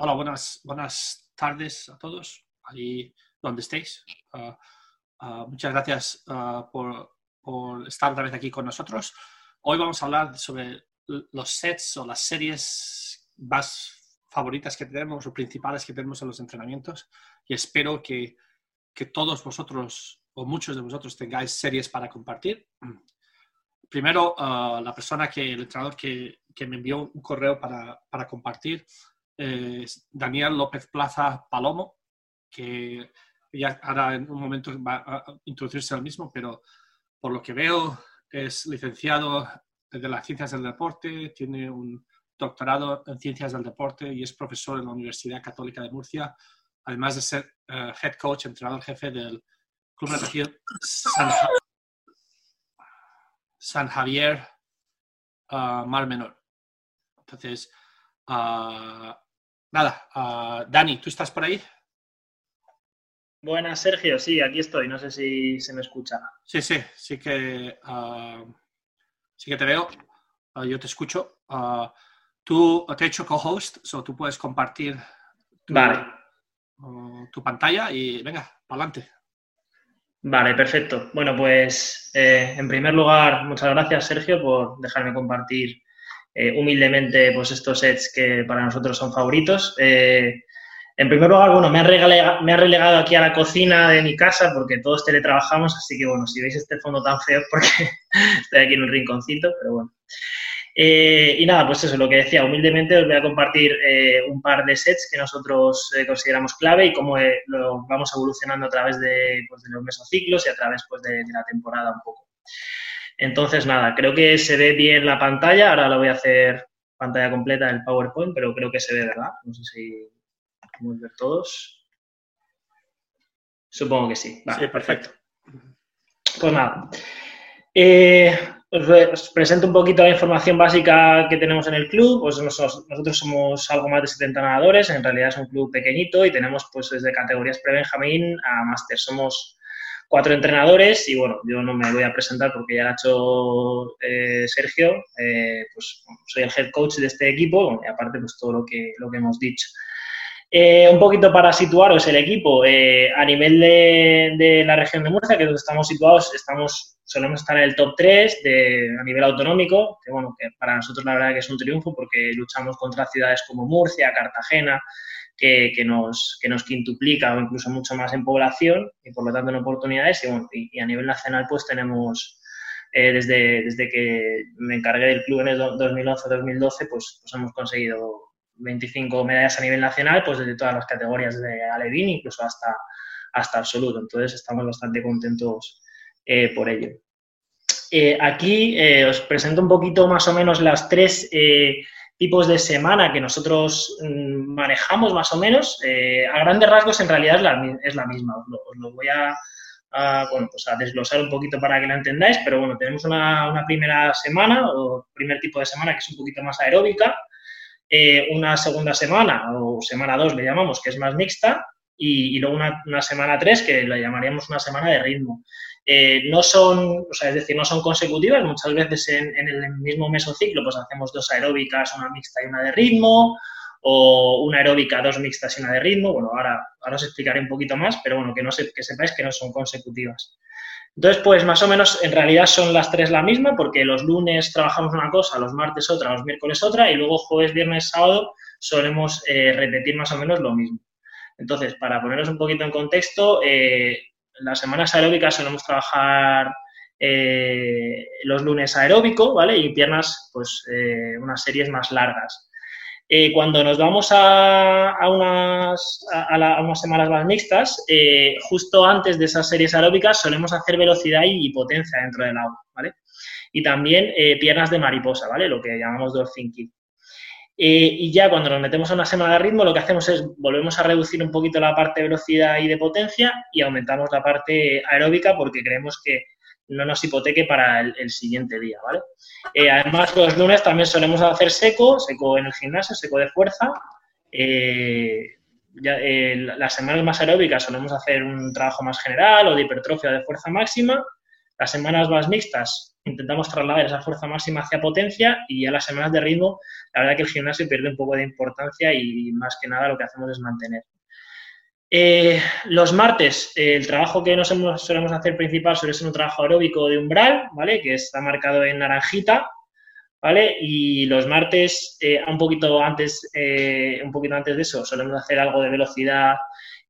hola, buenas, buenas tardes a todos, ahí donde estéis. Uh, uh, muchas gracias uh, por, por, estar otra vez aquí con nosotros. Hoy vamos a hablar sobre los sets o las series más favoritas que tenemos o principales que tenemos en los entrenamientos y espero que, que todos vosotros o muchos de vosotros tengáis series para compartir. Primero, la persona que, el entrenador que, que me envió un correo para, para compartir Daniel López Plaza Palomo, que ya ahora en un momento va a introducirse al mismo, pero por lo que veo es licenciado de las ciencias del deporte, tiene un doctorado en ciencias del deporte y es profesor en la Universidad Católica de Murcia, además de ser eh, head coach, entrenador jefe del Club Natación San, San Javier uh, Mar Menor. Entonces, uh, Nada, uh, Dani, ¿tú estás por ahí? Buenas, Sergio. Sí, aquí estoy. No sé si se me escucha. Sí, sí, sí que, uh, sí que te veo. Uh, yo te escucho. tú te he hecho co-host, so tú puedes compartir tu, vale. tu pantalla y venga, para adelante. Vale, perfecto. Bueno, pues eh, en primer lugar, muchas gracias, Sergio, por dejarme compartir eh, humildemente pues estos sets que para nosotros son favoritos. Eh, en primer lugar, bueno, me ha, relegado, aquí a la cocina de mi casa porque todos teletrabajamos, así que bueno, si veis este fondo tan feo porque estoy aquí en un rinconcito, pero bueno. Eh, y nada, pues eso, lo que decía, humildemente os voy a compartir un par de sets que nosotros consideramos clave y cómo lo vamos evolucionando a través de, pues, los mesociclos y a través pues, de la temporada un poco. Entonces, nada, creo que se ve bien la pantalla. Ahora lo voy a hacer pantalla completa del PowerPoint, pero creo que se ve, ¿verdad? No sé si podemos ver todos. Supongo que sí. sí, perfecto. Pues nada. Eh, os, presento un poquito la información básica que tenemos en el club. Pues nosotros, somos algo más de 70 nadadores. En realidad es un club pequeñito y tenemos pues desde categorías pre-Benjamín a máster. Somos cuatro entrenadores y bueno, yo no me voy a presentar porque ya lo ha hecho eh, Sergio, eh, pues soy el head coach de este equipo y aparte pues todo lo que, lo que hemos dicho. Eh, un poquito para situaros el equipo, a nivel de, la región de Murcia, que es donde estamos situados, estamos, solemos estar en el top 3 de, a nivel autonómico, que bueno, que para nosotros la verdad que es un triunfo porque luchamos contra ciudades como Murcia, Cartagena, que, nos, que nos quintuplica o incluso mucho más en población y por lo tanto en oportunidades. Y, a nivel nacional pues tenemos, eh, desde, desde que me encargué del club en el 2011-2012, pues, pues hemos conseguido 25 medallas a nivel nacional, pues desde todas las categorías de Alevín, incluso hasta, hasta absoluto. Entonces estamos bastante contentos eh, por ello. Eh, aquí os presento un poquito más o menos las tres tipos de semana que nosotros mm, manejamos más o menos, eh, a grandes rasgos en realidad es la, misma. Os lo, voy a, bueno, pues a desglosar un poquito para que la entendáis, pero bueno, tenemos una, una, primera semana o primer tipo de semana que es un poquito más aeróbica, eh, una segunda semana o semana 2 le llamamos que es más mixta y, luego una, una semana 3 que la llamaríamos una semana de ritmo. Eh, no son, o sea, es decir, no son consecutivas, muchas veces en, el mismo mesociclo pues hacemos dos aeróbicas, una mixta y una de ritmo, o una aeróbica, dos mixtas y una de ritmo, bueno, ahora, ahora os explicaré un poquito más, pero bueno, que, no que sepáis que no son consecutivas. Entonces, pues más o menos en realidad son las tres la misma, porque los lunes trabajamos una cosa, los martes otra, los miércoles otra, y luego jueves, viernes, sábado solemos eh, repetir más o menos lo mismo. Entonces, para poneros un poquito en contexto, eh, las semanas aeróbicas solemos trabajar eh, los lunes aeróbico, ¿vale? Y piernas, pues eh, unas series más largas. Eh, cuando nos vamos a, unas, a, unas semanas más mixtas, justo antes de esas series aeróbicas solemos hacer velocidad y, potencia dentro del agua, ¿vale? Y también piernas de mariposa, ¿vale? Lo que llamamos dolphin kick. Eh, y ya cuando nos metemos a una semana de ritmo, lo que hacemos es volvemos a reducir un poquito la parte de velocidad y de potencia y aumentamos la parte aeróbica porque creemos que no nos hipoteque para el, siguiente día. Eh, además, los lunes también solemos hacer seco, seco en el gimnasio, seco de fuerza. Eh, las semanas más aeróbicas solemos hacer un trabajo más general o de hipertrofia de fuerza máxima Las semanas más mixtas intentamos trasladar esa fuerza máxima hacia potencia y ya las semanas de ritmo, la verdad que el gimnasio pierde un poco de importancia y más que nada lo que hacemos es mantener. Eh, los martes, el trabajo que nos solemos hacer principal suele ser un trabajo aeróbico de umbral, ¿vale? Que está marcado en naranjita, ¿vale? Y los martes, eh, un, poquito antes, eh, un poquito antes de eso, solemos hacer algo de velocidad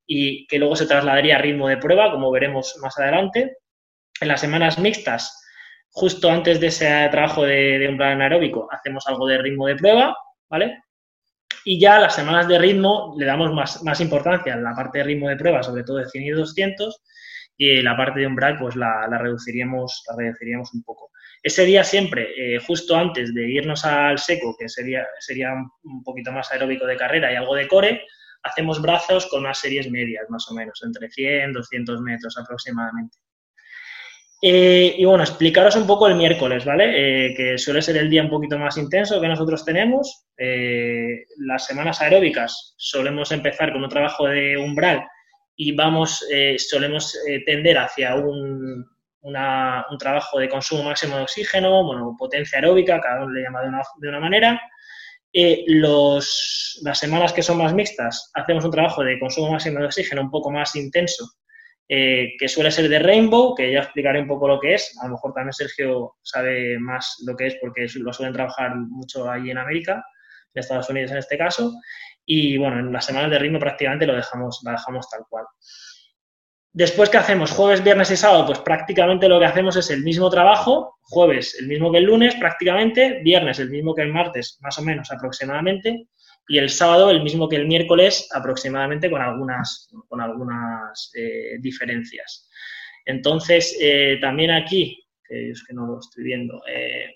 y que luego se trasladaría a ritmo de prueba, como veremos más adelante. En las semanas mixtas, justo antes de ese trabajo de, de umbral anaeróbico, hacemos algo de ritmo de prueba, ¿vale? Y ya las semanas de ritmo le damos más, más importancia a la parte de ritmo de prueba, sobre todo de 100 y 200, y la parte de umbral pues la, la reduciríamos, la reduciríamos un poco. Ese día siempre, eh, justo antes de irnos al seco, que sería, sería un poquito más aeróbico de carrera y algo de core, hacemos brazos con unas series medias, más o menos, entre 100 200 metros aproximadamente. Eh, y bueno, explicaros un poco el miércoles, ¿vale? Eh, que suele ser el día un poquito más intenso que nosotros tenemos. las semanas aeróbicas solemos empezar con un trabajo de umbral y vamos, solemos tender hacia un, un trabajo de consumo máximo de oxígeno, bueno, potencia aeróbica, cada uno le llama de una, manera. Eh, los, las semanas que son más mixtas, hacemos un trabajo de consumo máximo de oxígeno un poco más intenso, eh, que suele ser de Rainbow, que ya explicaré un poco lo que es. A lo mejor también Sergio sabe más lo que es porque lo suelen trabajar mucho allí en América, en Estados Unidos en este caso. Y bueno, en las semanas de ritmo prácticamente lo dejamos, lo dejamos tal cual. Después, ¿qué hacemos? Jueves, viernes y sábado, pues prácticamente lo que hacemos es el mismo trabajo, jueves el mismo que el lunes prácticamente, viernes el mismo que el martes, más o menos aproximadamente, y el sábado el mismo que el miércoles aproximadamente con algunas, con algunas eh, diferencias. Entonces, eh, también aquí, es que no lo estoy viendo, eh,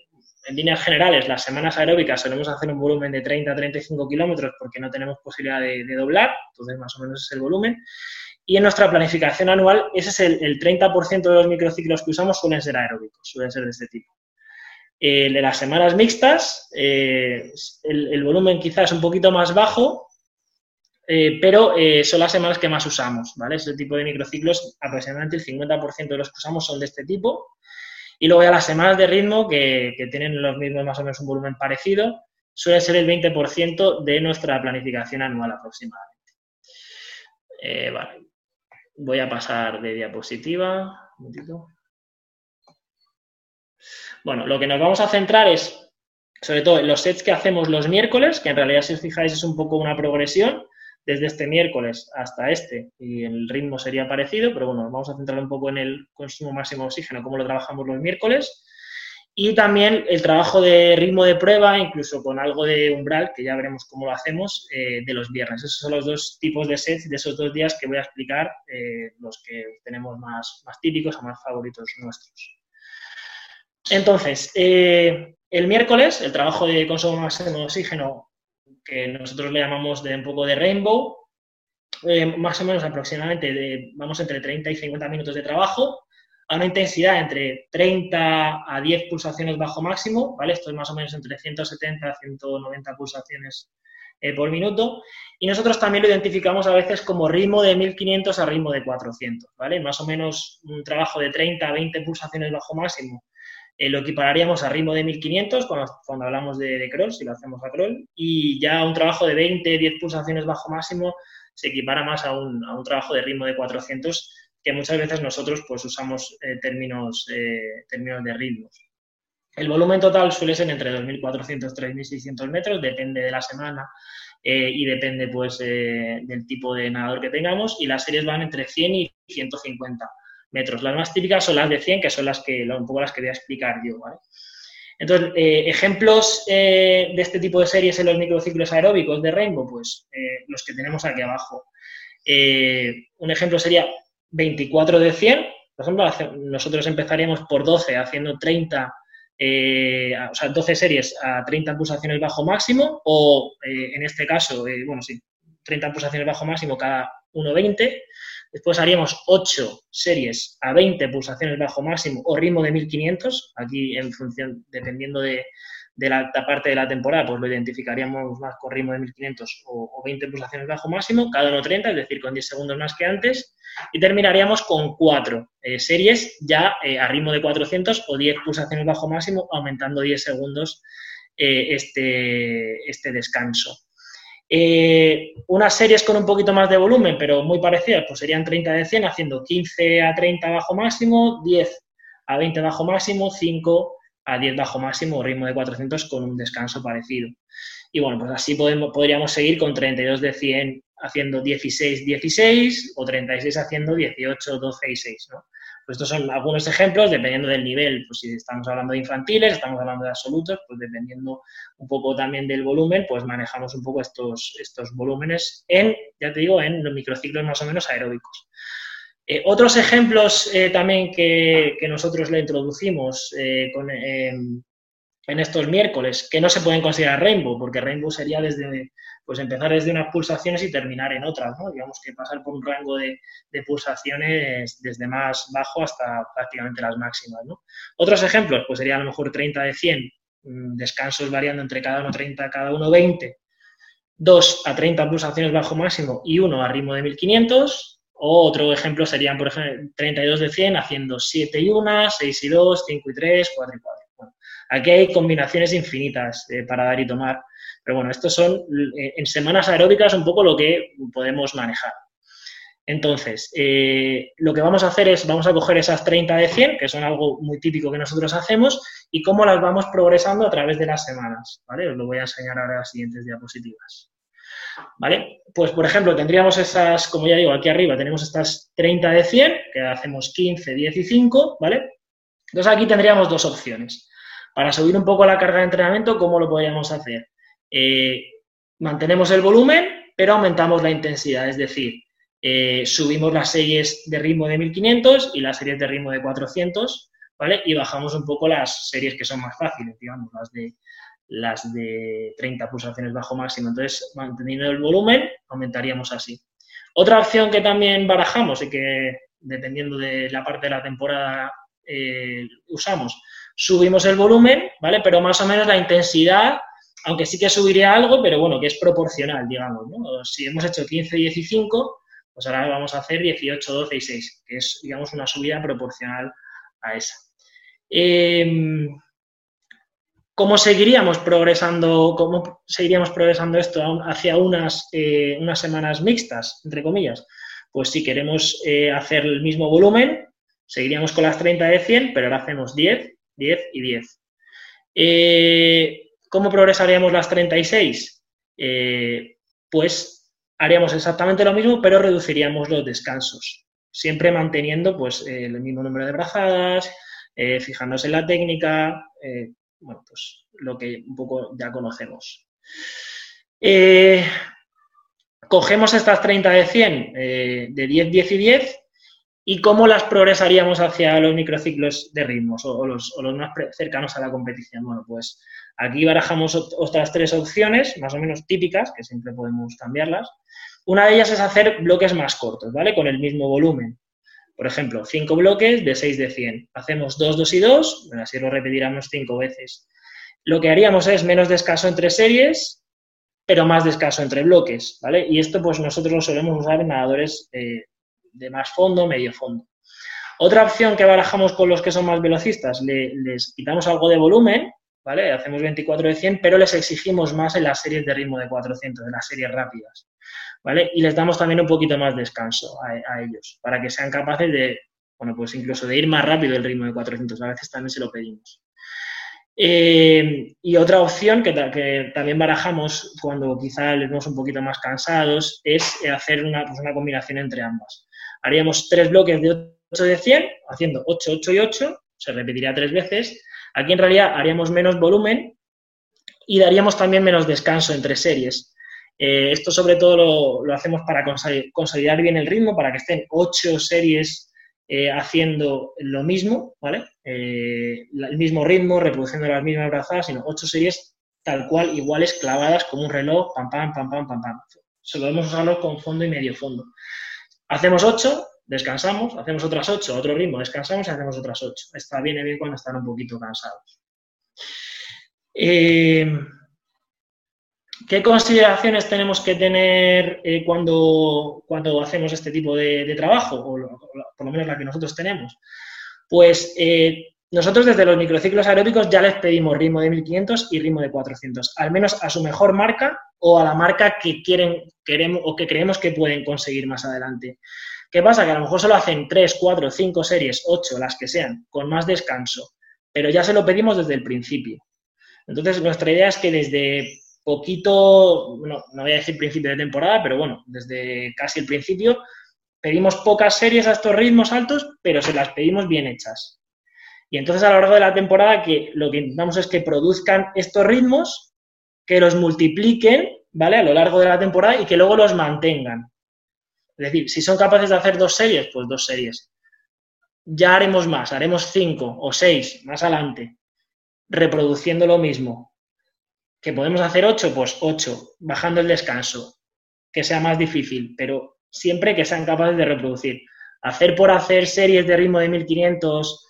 en líneas generales, las semanas aeróbicas solemos hacer un volumen de 30 a 35 kilómetros porque no tenemos posibilidad de, doblar, entonces más o menos es el volumen. Y en nuestra planificación anual, ese es el, 30% de los microciclos que usamos suelen ser aeróbicos, suelen ser de este tipo. Eh, de las semanas mixtas, eh, el, volumen quizás es un poquito más bajo, eh, pero son las semanas que más usamos, ¿vale? Este tipo de microciclos, aproximadamente el 50% de los que usamos son de este tipo. Y luego ya las semanas de ritmo, que, que tienen los mismos más o menos un volumen parecido, suele ser el 20% de nuestra planificación anual aproximadamente. vale. Voy a pasar de diapositiva. Bueno, lo que nos vamos a centrar es, sobre todo, en los sets que hacemos los miércoles, que en realidad, si os fijáis, es un poco una progresión desde este miércoles hasta este, y el ritmo sería parecido, pero bueno, vamos a centrar un poco en el consumo máximo de oxígeno, cómo lo trabajamos los miércoles. Y también el trabajo de ritmo de prueba, incluso con algo de umbral, que ya veremos cómo lo hacemos, eh, de los viernes. Esos son los dos tipos de sets de esos dos días que voy a explicar, eh, los que tenemos más, más típicos o más favoritos nuestros. Entonces, eh, el miércoles, el trabajo de consumo máximo de oxígeno, que nosotros le llamamos de un poco de rainbow, más o menos aproximadamente vamos entre 30 y 50 minutos de trabajo, a una intensidad entre 30 a 10 pulsaciones bajo máximo, ¿vale? Esto es más o menos entre 170 a 190 pulsaciones eh, por minuto. Y nosotros también lo identificamos a veces como ritmo de 1500 a ritmo de 400, ¿vale? Más o menos un trabajo de 30 a 20 pulsaciones bajo máximo eh, lo equipararíamos a ritmo de 1500 cuando, cuando hablamos de, de, crawl, si lo hacemos a crawl, y ya un trabajo de 20, 10 pulsaciones bajo máximo se equipara más a un, a un trabajo de ritmo de 400 que muchas veces nosotros pues usamos eh, términos, eh, términos de ritmos. El volumen total suele ser entre 2.400 y 3.600 metros, depende de la semana y depende pues del tipo de nadador que tengamos y las series van entre 100 y 150 metros. Las más típicas son las de 100, que son las que, un poco las que voy a explicar yo. Entonces, ejemplos de este tipo de series en los microciclos aeróbicos de Rainbow, pues los que tenemos aquí abajo. un ejemplo sería 24 de 100, por ejemplo, nosotros empezaríamos por 12 haciendo 30, eh, o sea, 12 series a 30 pulsaciones bajo máximo, o eh, en este caso, eh, bueno, sí, 30 pulsaciones bajo máximo cada 1,20. Después haríamos 8 series a 20 pulsaciones bajo máximo o ritmo de 1500, aquí en función, dependiendo de, de la, parte de la temporada, pues lo identificaríamos más con ritmo de 1500 o, 20 pulsaciones bajo máximo, cada uno 30, es decir, con 10 segundos más que antes, y terminaríamos con 4 eh, series ya eh, a ritmo de 400 o 10 pulsaciones bajo máximo, aumentando 10 segundos eh, este, este descanso. Unas series con un poquito más de volumen, pero muy parecidas, pues serían 30 de 100, haciendo 15 a 30 bajo máximo, 10 a 20 bajo máximo, 5 a 10 bajo máximo ritmo de 400 con un descanso parecido. Y bueno, pues así podemos, podríamos seguir con 32 de 100 haciendo 16, 16 o 36 haciendo 18, 12 y 6. ¿no? Pues estos son algunos ejemplos, dependiendo del nivel, pues si estamos hablando de infantiles, estamos hablando de absolutos, pues dependiendo un poco también del volumen, pues manejamos un poco estos, estos volúmenes en, ya te digo, en los microciclos más o menos aeróbicos. Eh, otros ejemplos eh, también que, nosotros le introducimos eh, en estos miércoles, que no se pueden considerar Rainbow, porque Rainbow sería desde, pues empezar desde unas pulsaciones y terminar en otras, ¿no? Digamos que pasar por un rango de, pulsaciones desde más bajo hasta prácticamente las máximas, ¿no? Otros ejemplos, pues sería a lo mejor 30 de 100, mm, descansos variando entre cada uno 30, cada uno 20, 2 a 30 pulsaciones bajo máximo y 1 a ritmo de 1500, o otro ejemplo serían, por ejemplo, 32 de 100 haciendo 7 y 1, 6 y 2, 5 y 3, 4 y 4. aquí hay combinaciones infinitas eh, para dar y tomar, pero bueno, estos son eh, en semanas aeróbicas un poco lo que podemos manejar. Entonces, eh, lo que vamos a hacer es, vamos a coger esas 30 de 100, que son algo muy típico que nosotros hacemos, y cómo las vamos progresando a través de las semanas, ¿vale? Os lo voy a enseñar ahora en las siguientes diapositivas. ¿Vale? Pues, por ejemplo, tendríamos esas, como ya digo, aquí arriba tenemos estas 30 de 100, que hacemos 15, 10 y 5, ¿vale? Entonces aquí tendríamos dos opciones. Para subir un poco la carga de entrenamiento, ¿cómo lo podríamos hacer? Eh, mantenemos el volumen, pero aumentamos la intensidad, es decir, eh, subimos las series de ritmo de 1500 y las series de ritmo de 400, ¿vale? Y bajamos un poco las series que son más fáciles, digamos, las de las de 30 pulsaciones bajo máximo. Entonces, manteniendo el volumen, aumentaríamos así. Otra opción que también barajamos y que, dependiendo de la parte de la temporada, eh, usamos, subimos el volumen, ¿vale? Pero más o menos la intensidad, aunque sí que subiría algo, pero bueno, que es proporcional, digamos, ¿no? Si hemos hecho 15, 15, pues ahora vamos a hacer 18, 12 y 6, que es, digamos, una subida proporcional a esa. Eh, ¿Cómo seguiríamos progresando, cómo seguiríamos progresando esto hacia unas, eh, unas semanas mixtas, entre comillas? Pues si queremos eh, hacer el mismo volumen, seguiríamos con las 30 de 100, pero ahora hacemos 10, 10 y 10. Eh, ¿Cómo progresaríamos las 36? pues haríamos exactamente lo mismo, pero reduciríamos los descansos, siempre manteniendo pues, el mismo número de brazadas, fijándose en la técnica, bueno, pues lo que un poco ya conocemos. Eh, cogemos estas 30 de 100, eh, de 10, 10 y 10, y cómo las progresaríamos hacia los microciclos de ritmos o, los, más cercanos a la competición. Bueno, pues aquí barajamos otras tres opciones, más o menos típicas, que siempre podemos cambiarlas. Una de ellas es hacer bloques más cortos, ¿vale? Con el mismo volumen. Por ejemplo, 5 bloques de 6 de 100. Hacemos 2, 2 y 2, así lo repetiremos 5 veces. Lo que haríamos es menos descanso entre series, pero más descanso entre bloques, ¿vale? Y esto pues nosotros lo solemos usar en nadadores eh, de más fondo, medio fondo. Otra opción que barajamos con los que son más velocistas, les quitamos algo de volumen, ¿vale? Hacemos 24 de 100, pero les exigimos más en las series de ritmo de 400, en las series rápidas. ¿vale? Y les damos también un poquito más descanso a, ellos, para que sean capaces de, bueno, pues incluso de ir más rápido el ritmo de 400, a veces también se lo pedimos. Eh, y otra opción que, que, también barajamos cuando quizá les vemos un poquito más cansados es hacer una, pues una combinación entre ambas. Haríamos tres bloques de 8 de 100, haciendo 8, 8 y 8, se repetiría tres veces. Aquí en realidad haríamos menos volumen y daríamos también menos descanso entre series. Eh, esto sobre todo lo, hacemos para consolidar bien el ritmo, para que estén ocho series eh, haciendo lo mismo, ¿vale? Eh, el mismo ritmo, reproduciendo las mismas brazadas, sino ocho series tal cual, iguales, clavadas como un reloj, pam, pam, pam, pam, pam, pam. Solo debemos usarlo con fondo y medio fondo. Hacemos ocho, descansamos, hacemos otras ocho, otro ritmo, descansamos y hacemos otras ocho. Está bien bien cuando están un poquito cansados. Eh, ¿Qué consideraciones tenemos que tener eh, cuando, cuando hacemos este tipo de, trabajo? O, por lo menos la que nosotros tenemos. Pues eh, nosotros desde los microciclos aeróbicos ya les pedimos ritmo de 1500 y ritmo de 400, al menos a su mejor marca o a la marca que quieren, queremos o que creemos que pueden conseguir más adelante. ¿Qué pasa? Que a lo mejor solo hacen 3, 4, 5 series, 8, las que sean, con más descanso, pero ya se lo pedimos desde el principio. Entonces, nuestra idea es que desde poquito, no, no voy a decir principio de temporada, pero bueno, desde casi el principio, pedimos pocas series a estos ritmos altos, pero se las pedimos bien hechas. Y entonces a lo largo de la temporada que lo que intentamos es que produzcan estos ritmos, que los multipliquen, ¿vale? A lo largo de la temporada y que luego los mantengan. Es decir, si son capaces de hacer dos series, pues dos series. Ya haremos más, haremos cinco o seis más adelante, reproduciendo lo mismo, que podemos hacer 8, pues 8, bajando el descanso, que sea más difícil, pero siempre que sean capaces de reproducir. Hacer por hacer series de ritmo de 1500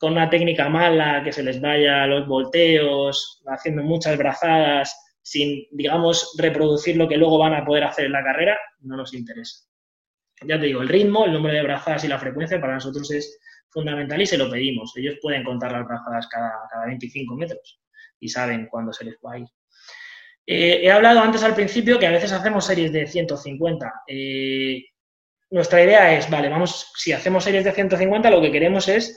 con una técnica mala, que se les vaya los volteos, haciendo muchas brazadas, sin, digamos, reproducir lo que luego van a poder hacer en la carrera, no nos interesa. Ya te digo, el ritmo, el número de brazadas y la frecuencia para nosotros es fundamental y se lo pedimos. Ellos pueden contar las brazadas cada, cada 25 metros y saben cuándo se les va a ir. Eh, he hablado antes al principio que a veces hacemos series de 150. Eh, nuestra idea es, vale, vamos, si hacemos series de 150, lo que queremos es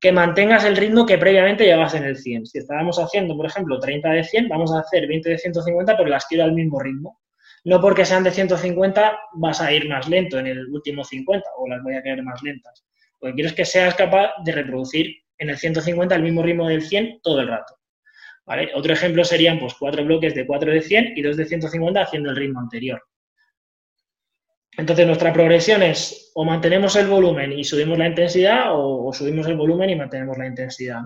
que mantengas el ritmo que previamente llevas en el 100. Si estábamos haciendo, por ejemplo, 30 de 100, vamos a hacer 20 de 150, pero las quiero al mismo ritmo. No porque sean de 150 vas a ir más lento en el último 50 o las voy a querer más lentas. Lo que quiero es que seas capaz de reproducir en el 150 el mismo ritmo del 100 todo el rato. Otro ejemplo serían pues, cuatro bloques de 4 de 100 y dos de 150 haciendo el ritmo anterior. Entonces nuestra progresión es o mantenemos el volumen y subimos la intensidad o, subimos el volumen y mantenemos la intensidad.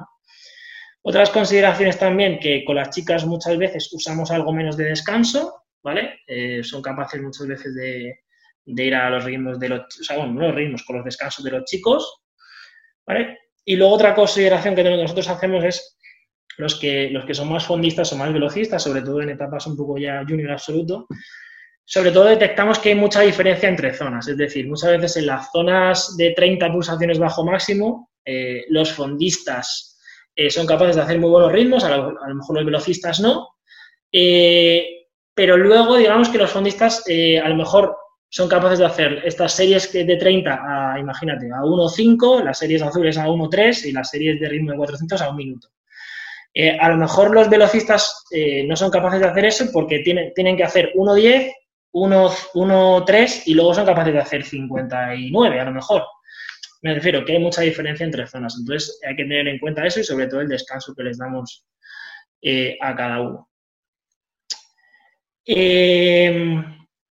Otras consideraciones también que con las chicas muchas veces usamos algo menos de descanso, ¿vale? Eh, son capaces muchas veces de, ir a los ritmos de los, o sea, bueno, los ritmos con los descansos de los chicos, ¿vale? Y luego otra consideración que nosotros hacemos es los que, los que son más fondistas o más velocistas, sobre todo en etapas un poco ya junior absoluto, sobre todo detectamos que hay mucha diferencia entre zonas. Es decir, muchas veces en las zonas de 30 pulsaciones bajo máximo, eh, los fondistas eh, son capaces de hacer muy buenos ritmos, a lo, mejor los velocistas no. Eh, pero luego, digamos que los fondistas a lo mejor son capaces de hacer estas series de 30 a, imagínate, a 1.5, las series azules a 1.3 y las series de ritmo de 400 a un minuto. A lo mejor los velocistas no son capaces de hacer eso porque tienen, tienen que hacer 1.10, 1.3 y luego son capaces de hacer 59 a lo mejor. Me refiero que hay mucha diferencia entre zonas, entonces hay que tener en cuenta eso y sobre todo el descanso que les damos eh, a cada uno.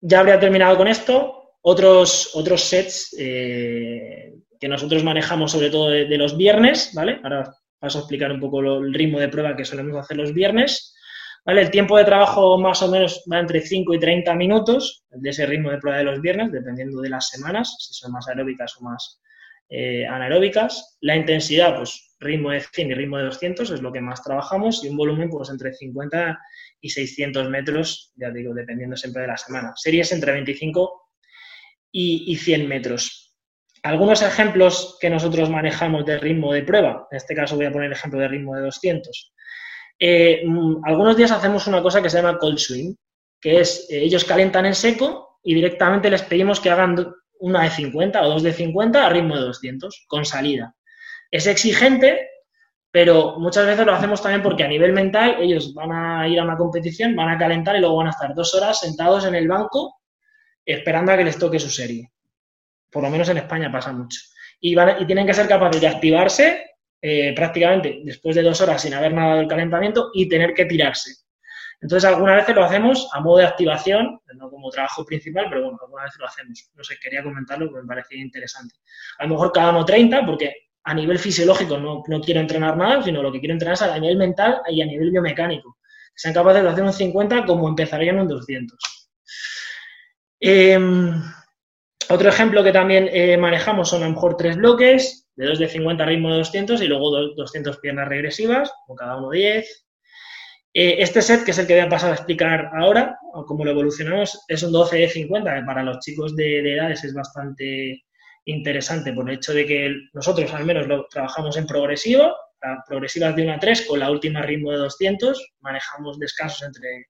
ya habría terminado con esto. Otros, otros sets que nosotros manejamos sobre todo de, de, los viernes, ¿vale? Ahora Paso a explicar un poco el ritmo de prueba que solemos hacer los viernes. El tiempo de trabajo más o menos va entre 5 y 30 minutos de ese ritmo de prueba de los viernes, dependiendo de las semanas, si son más aeróbicas o más eh, anaeróbicas. La intensidad, pues ritmo de 100 y ritmo de 200 es lo que más trabajamos y un volumen pues entre 50 y 600 metros, ya digo, dependiendo siempre de la semana. Series entre 25 y, y 100 metros. Algunos ejemplos que nosotros manejamos de ritmo de prueba, en este caso voy a poner el ejemplo de ritmo de 200. Eh, mm, algunos días hacemos una cosa que se llama cold swing, que es eh, ellos calientan en seco y directamente les pedimos que hagan una de 50 o dos de 50 a ritmo de 200, con salida. Es exigente, pero muchas veces lo hacemos también porque a nivel mental ellos van a ir a una competición, van a calentar y luego van a estar dos horas sentados en el banco esperando a que les toque su serie. Por lo menos en España pasa mucho. Y, y tienen que ser capaces de activarse eh, prácticamente después de dos horas sin haber nada del calentamiento y tener que tirarse. Entonces, algunas veces lo hacemos a modo de activación, no como trabajo principal, pero bueno, algunas veces lo hacemos. No sé, quería comentarlo porque me parecía interesante. A lo mejor cada uno 30, porque a nivel fisiológico no, no quiero entrenar nada, sino lo que quiero entrenar es a nivel mental y a nivel biomecánico. Que sean capaces de hacer un 50 como empezarían un 200. Eh, em, otro ejemplo que también eh, manejamos son a lo mejor tres bloques, de 2 de 50 ritmo de 200 y luego 200 piernas regresivas, con cada uno 10. Eh, este set, que es el que voy a pasar a explicar ahora, cómo lo evolucionamos, es un 12 de 50, que para los chicos de, de, edades es bastante interesante por el hecho de que nosotros al menos lo trabajamos en progresivo, progresivas de 1 a 3 con la última ritmo de 200, manejamos descansos entre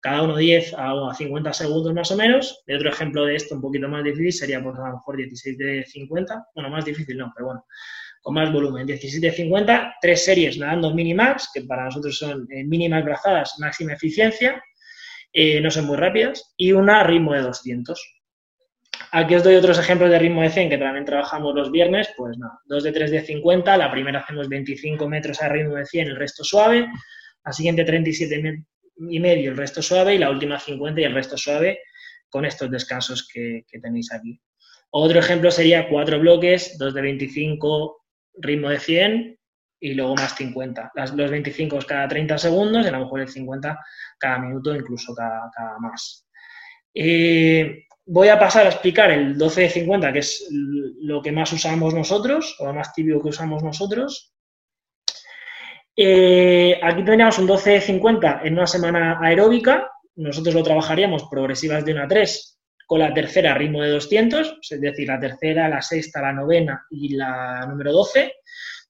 cada uno 10 a 50 segundos más o menos. Y otro ejemplo de esto un poquito más difícil sería pues a lo mejor 16 de 50, bueno, más difícil no, pero bueno, con más volumen. 17-50, tres series nadando minimax, que para nosotros son eh, mínimas brazadas, máxima eficiencia, eh, no son muy rápidas, y una ritmo de 200. Aquí os doy otros ejemplos de ritmo de 100 que también trabajamos los viernes, pues nada, 2 de 3 de 50, la primera hacemos 25 metros a ritmo de 100, el resto suave, la siguiente 37 y medio, el resto suave, y la última 50 y el resto suave, con estos descansos que, tenéis aquí. Otro ejemplo sería cuatro bloques, 2 de 25, ritmo de 100 y luego más 50. Las, los 25 cada 30 segundos y a lo mejor el 50 cada minuto, incluso cada, más. Voy a pasar a explicar el 12 de 50, que es lo que más usamos nosotros, o lo más típico que usamos nosotros. Eh, aquí tendríamos un 12 de 50 en una semana aeróbica. Nosotros lo trabajaríamos progresivas de 1 a 3 con la tercera ritmo de 200, es decir, la tercera, la sexta, la novena y la número 12,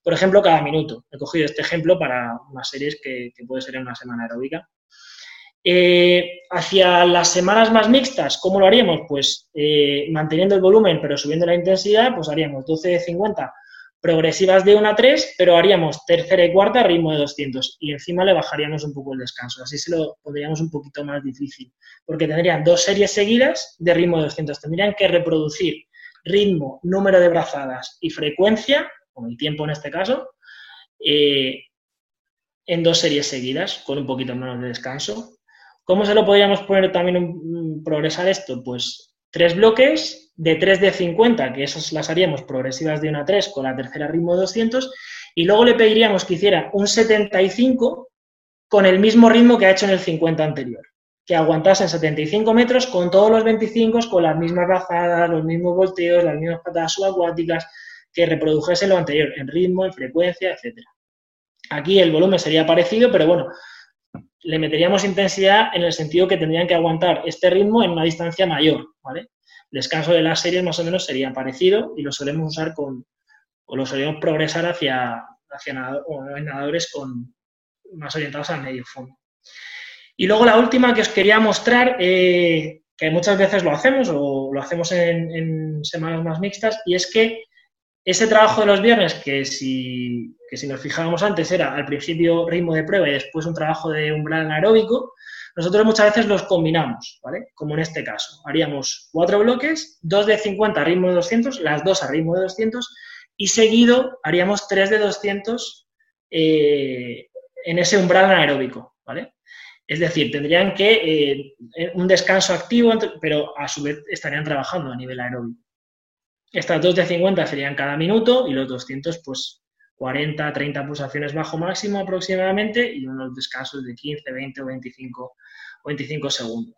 por ejemplo, cada minuto. He cogido este ejemplo para unas series que, puede ser en una semana aeróbica. Eh, hacia las semanas más mixtas, ¿cómo lo haríamos? Pues eh, manteniendo el volumen pero subiendo la intensidad, pues haríamos 12 de 50 progresivas de 1 a 3, pero haríamos tercera y cuarta ritmo de 200 y encima le bajaríamos un poco el descanso. Así se lo pondríamos un poquito más difícil, porque tendrían dos series seguidas de ritmo de 200. Tendrían que reproducir ritmo, número de brazadas y frecuencia, o el tiempo en este caso, eh, en dos series seguidas, con un poquito menos de descanso. ¿Cómo se lo podríamos poner también progresar esto? Pues tres bloques de 3 de 50, que esas las haríamos progresivas de 1 a 3 con la tercera ritmo de 200, y luego le pediríamos que hiciera un 75 con el mismo ritmo que ha hecho en el 50 anterior, que aguantase en 75 metros con todos los 25 con las mismas bajadas, los mismos volteos, las mismas patadas subacuáticas, que reprodujese lo anterior en ritmo, en frecuencia, etc. Aquí el volumen sería parecido, pero bueno, le meteríamos intensidad en el sentido que tendrían que aguantar este ritmo en una distancia mayor, ¿vale? Descanso de las series más o menos sería parecido y lo solemos usar con, o lo solemos progresar hacia, hacia nadadores con, más orientados al medio fondo. Y luego la última que os quería mostrar, eh, que muchas veces lo hacemos o lo hacemos en, semanas más mixtas, y es que ese trabajo de los viernes, que si, que si nos fijábamos antes era al principio ritmo de prueba y después un trabajo de umbral aeróbico, nosotros muchas veces los combinamos, ¿vale? Como en este caso. Haríamos cuatro bloques, dos de 50 a ritmo de 200, las dos a ritmo de 200, y seguido haríamos tres de 200 eh, en ese umbral anaeróbico, ¿vale? Es decir, tendrían que eh, un descanso activo, pero a su vez estarían trabajando a nivel aeróbico. Estas dos de 50 serían cada minuto y los 200, pues 40, 30 pulsaciones bajo máximo aproximadamente y unos descansos de 15, 20 o 25, 25 segundos.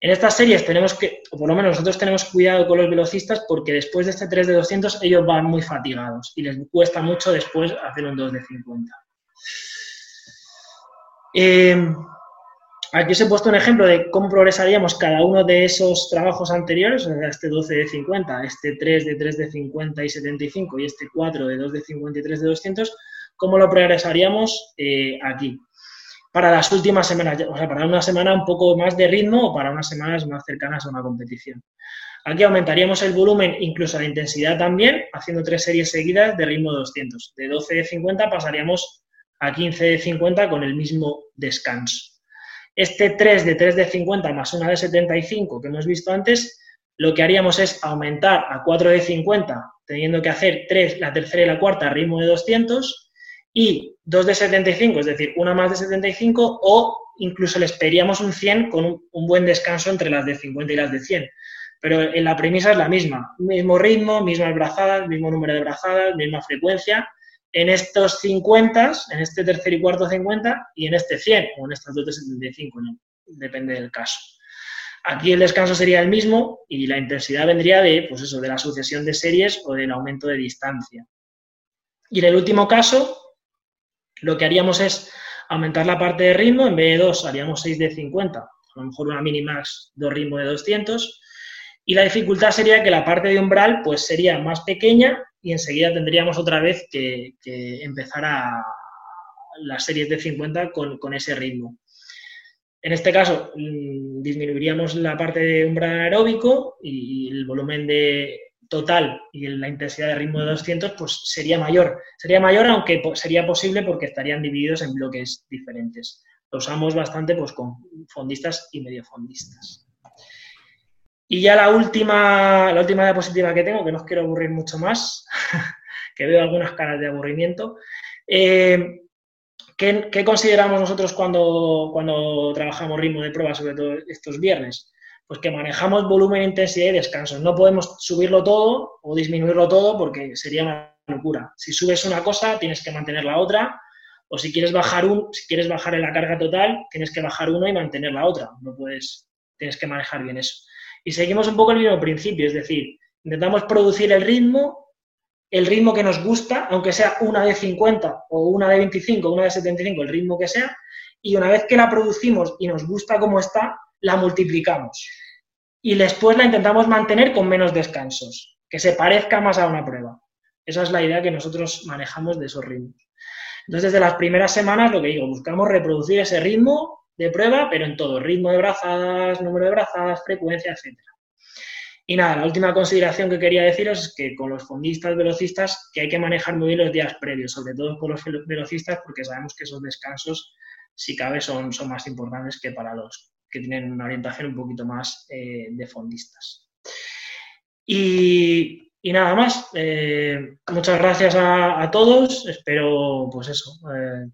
En estas series tenemos que, o por lo menos nosotros tenemos cuidado con los velocistas porque después de este 3 de 200 ellos van muy fatigados y les cuesta mucho después hacer un 2 de 50. Eh, Aquí os he puesto un ejemplo de cómo progresaríamos cada uno de esos trabajos anteriores, este 12 de 50, este 3 de 3 de 50 y 75 y este 4 de 2 de 50 y 3 de 200, cómo lo progresaríamos eh, aquí. Para las últimas semanas, o sea, para una semana un poco más de ritmo o para unas semanas más cercanas a una competición. Aquí aumentaríamos el volumen, incluso la intensidad también, haciendo tres series seguidas de ritmo 200. De 12 de 50 pasaríamos a 15 de 50 con el mismo descanso. Este 3 de 3 de 50 más una de 75 que hemos visto antes, lo que haríamos es aumentar a 4 de 50, teniendo que hacer 3, la tercera y la cuarta a ritmo de 200, y 2 de 75, es decir, una más de 75, o incluso les pediríamos un 100 con un, buen descanso entre las de 50 y las de 100. Pero en la premisa es la misma, mismo ritmo, mismas brazadas, mismo número de brazadas, misma frecuencia, en estos 50, en este tercer y cuarto 50 y en este 100 o en estas dos de 75, depende del caso. Aquí el descanso sería el mismo y la intensidad vendría de, pues eso, de la sucesión de series o del aumento de distancia. Y en el último caso, lo que haríamos es aumentar la parte de ritmo, en vez de 2 haríamos 6 de 50, a lo mejor una minimax de ritmo de 200, y la dificultad sería que la parte de umbral pues sería más pequeña y enseguida tendríamos otra vez que, empezar a las series de 50 con, con, ese ritmo. En este caso, mm, disminuiríamos la parte de umbral aeróbico y el volumen de total y la intensidad de ritmo de 200 pues sería mayor. Sería mayor aunque sería posible porque estarían divididos en bloques diferentes. Lo usamos bastante pues con fondistas y medio fondistas. Y ya la última, la última diapositiva que tengo, que no os quiero aburrir mucho más, que veo algunas caras de aburrimiento. Eh, ¿qué, consideramos nosotros cuando, cuando trabajamos ritmo de prueba, sobre todo estos viernes? Pues que manejamos volumen, intensidad y descanso. No podemos subirlo todo o disminuirlo todo porque sería una locura. Si subes una cosa, tienes que mantener la otra, o si quieres bajar un, si quieres bajar en la carga total, tienes que bajar uno y mantener la otra. No puedes, tienes que manejar bien eso. Y seguimos un poco el mismo principio, es decir, intentamos producir el ritmo, el ritmo que nos gusta, aunque sea una de 50 o una de 25 o una de 75, el ritmo que sea, y una vez que la producimos y nos gusta como está, la multiplicamos. Y después la intentamos mantener con menos descansos, que se parezca más a una prueba. Esa es la idea que nosotros manejamos de esos ritmos. Entonces, desde las primeras semanas, lo que digo, buscamos reproducir ese ritmo de prueba, pero en todo, ritmo de brazadas, número de brazadas, frecuencia, etc. Y nada, la última consideración que quería deciros es que con los fondistas, velocistas, que hay que manejar muy bien los días previos, sobre todo con los velocistas, porque sabemos que esos descansos, si cabe, son, son más importantes que para los que tienen una orientación un poquito más eh, de fondistas. Y, nada más, eh, muchas gracias a, todos, espero, pues eso, eh,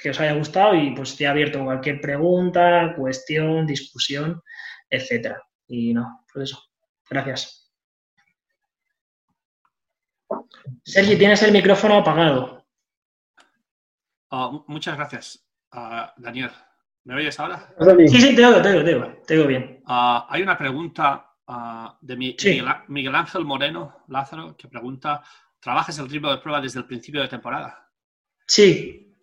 que os haya gustado y pues estoy abierto a cualquier pregunta, cuestión, discusión, etcétera. Y no, pues eso. Gracias. Sergi, tienes el micrófono apagado. Ah, muchas gracias, uh, Daniel. ¿Me oyes ahora? Sí, sí, te oigo, te oigo, te oigo, te oigo bien. Ah, hay una pregunta de Miguel Ángel Moreno Lázaro que pregunta, ¿trabajas el ritmo de prueba desde el principio de temporada? Sí,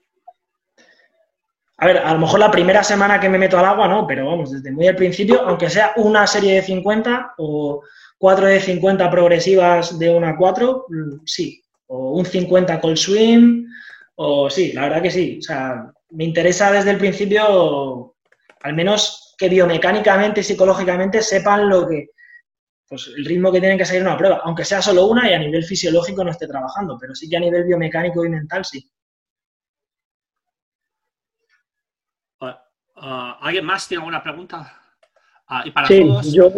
a ver, a lo mejor la primera semana que me meto al agua, no, pero vamos, desde muy al principio, aunque sea una serie de 50 o cuatro de 50 progresivas de una a 4, mm, sí. O un 50 cold swim, o sí, la verdad que sí. O sea, me interesa desde el principio, al menos que biomecánicamente y psicológicamente sepan lo que, pues el ritmo que tienen que seguir una prueba, aunque sea solo una y a nivel fisiológico no esté trabajando, pero sí que a nivel biomecánico y mental sí. Ah, ¿Alguien más tiene alguna pregunta? Ah, y para sí, todos. Yo,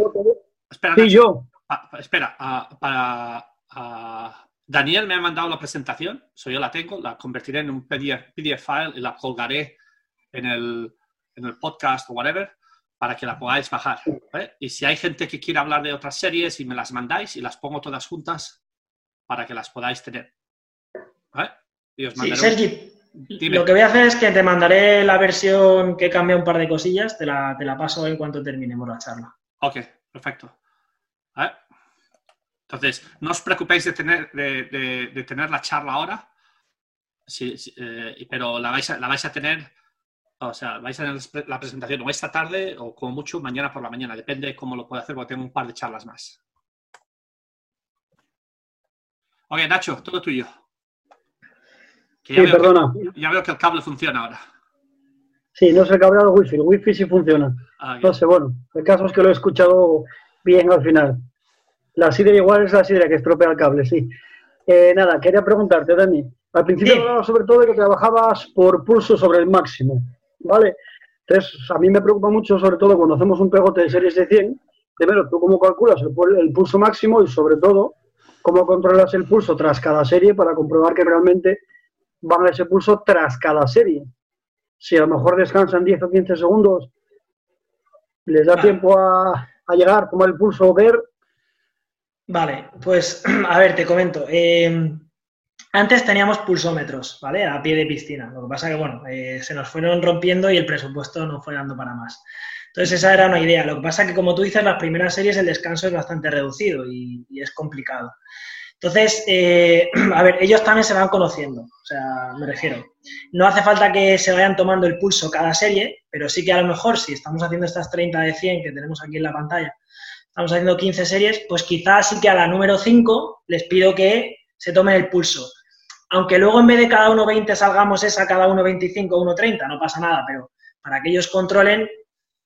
espera, sí, yo. Ah, espera, para Daniel me ha mandado la presentación, so yo la tengo, la convertiré en un PDF, file y la colgaré en el, en el, podcast o whatever para que la podáis bajar. Y si hay gente que quiere hablar de otras series y me las mandáis y las pongo todas juntas para que las podáis tener. Y os sí, Sergi, lo que voy a hacer es que te mandaré la versión que cambia un par de cosillas, te la, te la paso en cuanto terminemos la charla. Ok, perfecto. Entonces, no os preocupéis de tener, de, tener la charla ahora, eh, pero la vais, a, la vais a tener, o sea, vais a tener la presentación o esta tarde o como mucho mañana por la mañana, depende de cómo lo puedo hacer porque tengo un par de charlas más. Ok, Nacho, todo tuyo sí, perdona. ya veo que el cable funciona ahora. Sí, no se cabrea el wifi, el wifi sí funciona. Ah, sé, bueno, el caso es que lo he escuchado bien al final. La sidra igual es la sidra que estropea el cable, sí. Eh, nada, quería preguntarte, Dani. Al principio hablaba sobre todo de que trabajabas por pulso sobre el máximo, ¿vale? Entonces, a mí me preocupa mucho, sobre todo cuando hacemos un pegote de series de 100, primero, tú cómo calculas el, el pulso máximo y, sobre todo, cómo controlas el pulso tras cada serie para comprobar que realmente van a ese pulso tras cada serie. Si a lo mejor descansan 10 o 15 segundos, les da tiempo a, llegar, tomar el pulso, ver. Vale, pues a ver, te comento. Eh, antes teníamos pulsómetros, ¿vale? A pie de piscina. Lo que pasa que, bueno, eh, se nos fueron rompiendo y el presupuesto no fue dando para más. Entonces, esa era una idea. Lo que pasa que, como tú dices, las primeras series el descanso es bastante reducido y es complicado. Entonces, eh, a ver, ellos también se van conociendo, o sea, me refiero. No hace falta que se vayan tomando el pulso cada serie, pero sí que a lo mejor si estamos haciendo estas 30 de 100 que tenemos aquí en la pantalla, estamos haciendo 15 series, pues quizás sí que a la número 5 les pido que se tomen el pulso. Aunque luego en vez de cada 1,20 salgamos esa cada 1,25 o 1,30, no pasa nada, pero para que ellos controlen,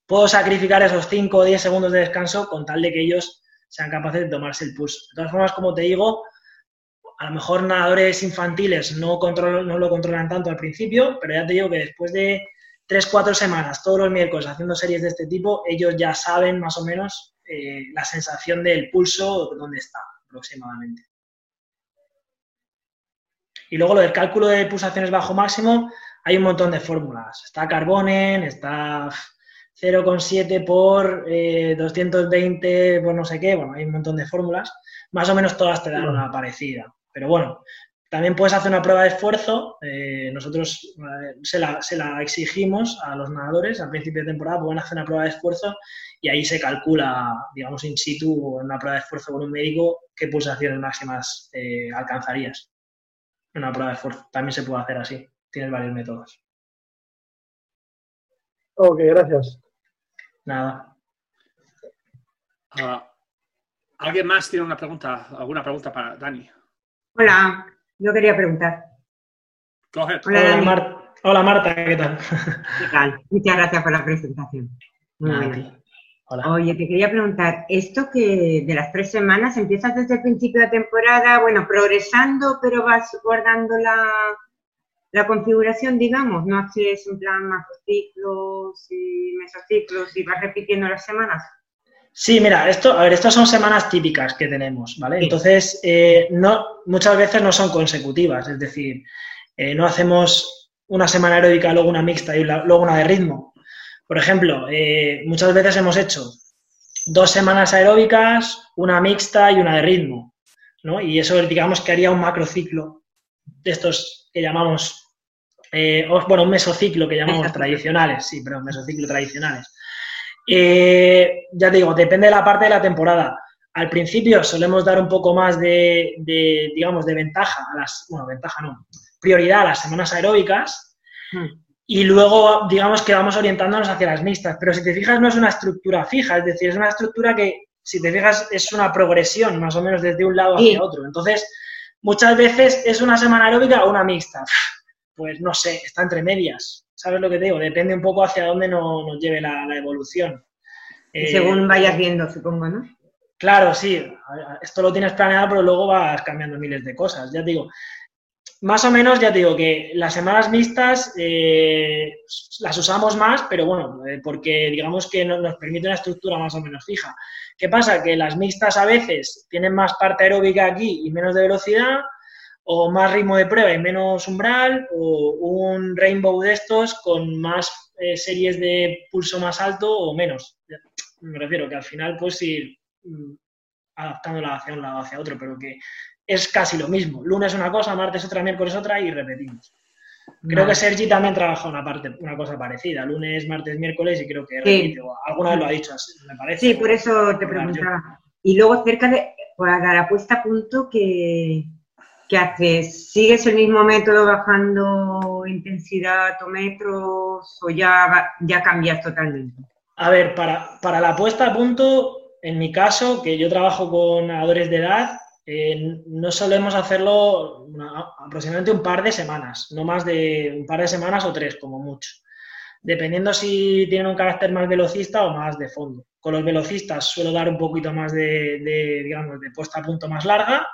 puedo sacrificar esos 5 o 10 segundos de descanso con tal de que ellos sean capaces de tomarse el pulso. De todas formas, como te digo, a lo mejor nadadores infantiles no, no lo controlan tanto al principio, pero ya te digo que después de 3-4 semanas, todos los miércoles haciendo series de este tipo, ellos ya saben más o menos eh, la sensación del pulso, dónde está aproximadamente. Y luego lo del cálculo de pulsaciones bajo máximo, hay un montón de fórmulas. Está Carbonen, está 0,7 por 220 eh, por no sé qué, bueno, hay un montón de fórmulas, más o menos todas te dan una parecida. Pero bueno, también puedes hacer una prueba de esfuerzo, eh, nosotros eh, se, la, exigimos a los nadadores al principio de temporada, pueden hacer una prueba de esfuerzo y ahí se calcula, digamos, in situ en una prueba de esfuerzo con un médico qué pulsaciones máximas alcanzarías. En una prueba de esfuerzo también se puede hacer así, tienes varios métodos. Ok, gracias. Nada. Ah, ¿Alguien más tiene una pregunta, alguna pregunta para Dani? Hola, yo quería preguntar. Hola, Marta, ¿qué tal? ¿Qué tal? Muchas gracias por la presentación. Hola. Oye, te quería preguntar, esto que de las tres semanas empiezas desde el principio de temporada, bueno, progresando, pero vas guardando la, la configuración, digamos, no haces en plan macrociclos y mesociclos y vas repitiendo las semanas. Sí, mira, esto, a ver, estas son semanas típicas que tenemos, ¿vale? Entonces, eh, no, muchas veces no son consecutivas, es decir, eh, no hacemos una semana aeróbica, luego una mixta y luego una de ritmo. Por ejemplo, eh, muchas veces hemos hecho dos semanas aeróbicas, una mixta y una de ritmo, ¿no? Y eso, digamos, que haría un macrociclo de estos que llamamos eh, bueno, un mesociclo que llamamos tradicionales, sí, pero mesociclo tradicionales. Eh, ya te digo, depende de la parte de la temporada. Al principio solemos dar un poco más de, digamos, de ventaja a las, bueno, ventaja no, prioridad a las semanas aeróbicas hmm. y luego, digamos que vamos orientándonos hacia las mixtas. Pero si te fijas, no es una estructura fija, es decir, es una estructura que, si te fijas, es una progresión más o menos desde un lado hacia otro. Entonces, muchas veces es una semana aeróbica o una mixta pues no sé, está entre medias. ¿Sabes lo que te digo? Depende un poco hacia dónde nos, lleve la, evolución. según eh, vayas viendo, supongo, ¿no? Claro, sí. Esto lo tienes planeado, pero luego vas cambiando miles de cosas. Ya te digo, más o menos, ya te digo que las semanas mixtas eh, las usamos más, pero bueno, eh, porque digamos que nos permite una estructura más o menos fija. ¿Qué pasa? Que las mixtas a veces tienen más parte aeróbica aquí y menos de velocidad, o más ritmo de prueba y menos umbral, o un rainbow de estos con más eh, series de pulso más alto o menos. Me refiero que al final pues ir mm, adaptándola hacia un lado hacia otro, pero que es casi lo mismo. Lunes una cosa, martes otra, miércoles otra y repetimos. Creo que Sergi también trabaja una parte, una cosa parecida, lunes, martes, miércoles y creo que repite, o alguna vez lo ha dicho así, me parece. Sí, por eso te preguntaba. Y luego cerca de, para la puesta a punto que, ¿Qué haces? ¿Sigues el mismo método bajando intensidad o metros o ya, ya cambias totalmente? A ver, para, la puesta a punto, en mi caso, que yo trabajo con nadadores de edad, eh, no solemos hacerlo aproximadamente un par de semanas, no más de un par de semanas o tres, como mucho. Dependiendo si tienen un carácter más velocista o más de fondo. Con los velocistas suelo dar un poquito más de digamos, de puesta a punto más larga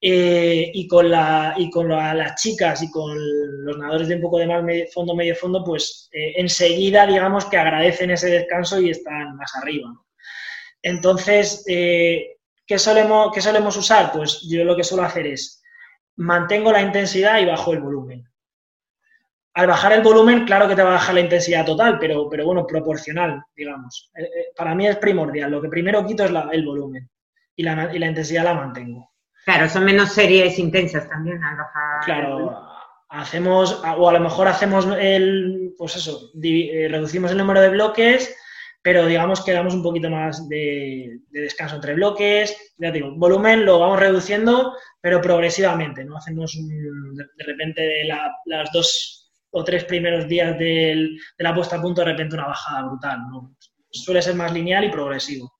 eh, y con, las chicas y con los nadadores de un poco de más fondo, medio fondo, pues eh, enseguida digamos que agradecen ese descanso y están más arriba. Entonces, eh, ¿qué, solemos, ¿qué solemos usar? Pues yo lo que suelo hacer es mantengo la intensidad y bajo el volumen. Al bajar el volumen, claro que te va a bajar la intensidad total, pero, pero bueno, proporcional, digamos. para mí es primordial. Lo que primero quito es el volumen y la intensidad la mantengo. Claro, son menos series intensas también al bajar. Claro, hacemos, o a lo mejor hacemos el, pues eso, eh, reducimos el número de bloques, pero digamos que damos un poquito más de, descanso entre bloques. Ya digo, volumen lo vamos reduciendo, pero progresivamente, ¿no? Hacemos de, repente de las dos o tres primeros días del, de la puesta a punto, de repente una bajada brutal, ¿no? Suele ser más lineal y progresivo.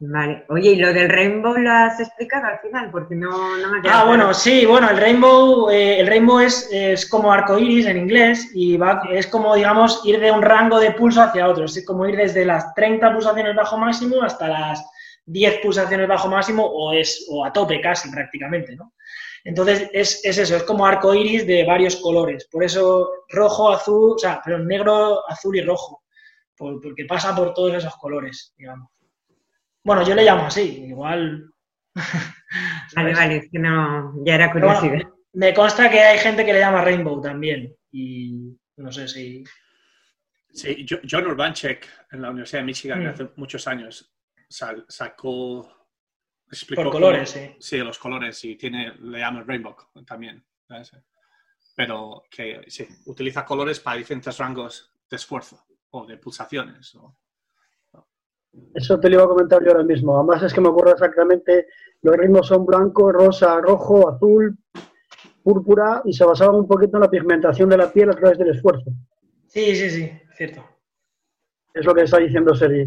Vale. Oye, ¿y lo del Rainbow lo has explicado al final? Porque no, no me quedado Ah, bueno, sí, bueno, el Rainbow, eh, el Rainbow es, es como arco iris en inglés y va, es como, digamos, ir de un rango de pulso hacia otro. Es como ir desde las 30 pulsaciones bajo máximo hasta las 10 pulsaciones bajo máximo o, es, o a tope casi prácticamente, ¿no? Entonces es, es eso, es como arco iris de varios colores. Por eso rojo, azul, o sea, pero negro, azul y rojo. porque pasa por todos esos colores, digamos. Bueno, yo le llamo así, igual. vale, vale, es que no, ya era curiosidad. me consta que hay gente que le llama Rainbow también, y no sé si. Sí, John Urbanchek en la Universidad de Michigan mm. hace muchos años sacó. Por colores, sí. Sí, los colores, y tiene, le llama Rainbow también. Pero que sí, utiliza colores para diferentes rangos de esfuerzo o de pulsaciones. O, eso te lo iba a comentar yo ahora mismo. Además es que me acuerdo exactamente, los ritmos son blanco, rosa, rojo, azul, púrpura y se basaban un poquito en la pigmentación de la piel a través del esfuerzo. Sí, sí, sí, cierto. Es lo que está diciendo Sergi.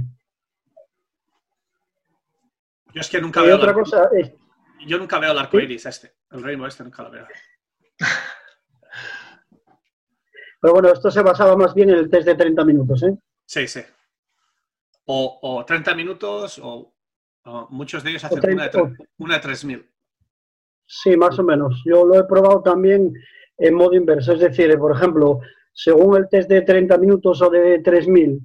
Yo es que nunca veo. Otra cosa Yo nunca veo el arco iris este. El rainbow este nunca lo veo. Pero bueno, esto se basaba más bien en el test de 30 minutos, ¿eh? Sí, sí o, 30 minutos, o, muchos de ellos hacen una, de una 3000. Sí, más o menos. Yo lo he probado también en modo inverso. Es decir, por ejemplo, según el test de 30 minutos o de 3000,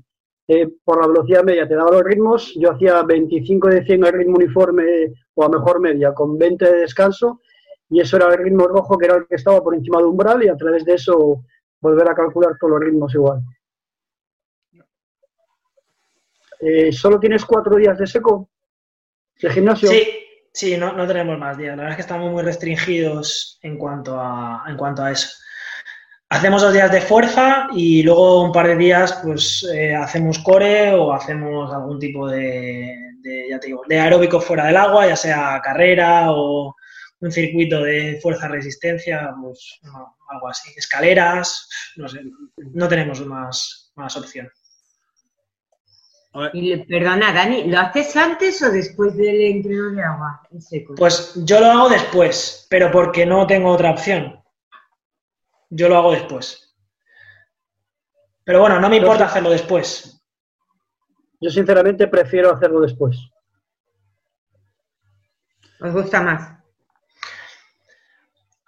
eh, por la velocidad media te daba los ritmos, yo hacía 25 de 100 al ritmo uniforme o a mejor media, con 20 de descanso, y eso era el ritmo rojo, que era el que estaba por encima de umbral, y a través de eso volver a calcular todos los ritmos igual. Eh, ¿Solo tienes cuatro días de seco de gimnasio? Sí, sí, no, no, tenemos más días. La verdad es que estamos muy restringidos en cuanto a, en cuanto a eso. Hacemos dos días de fuerza y luego un par de días pues eh, hacemos core o hacemos algún tipo de, de aeróbico fuera del agua, ya sea carrera o un circuito de fuerza-resistencia, pues algo así, escaleras, no sé, no tenemos más, más opción. Y perdona, Dani, ¿lo haces antes o después del entreno de agua Pues yo lo hago después, pero porque no tengo otra opción. Yo lo hago después. Pero bueno, no me importa hacerlo después. Yo sinceramente prefiero hacerlo después. ¿Os gusta más?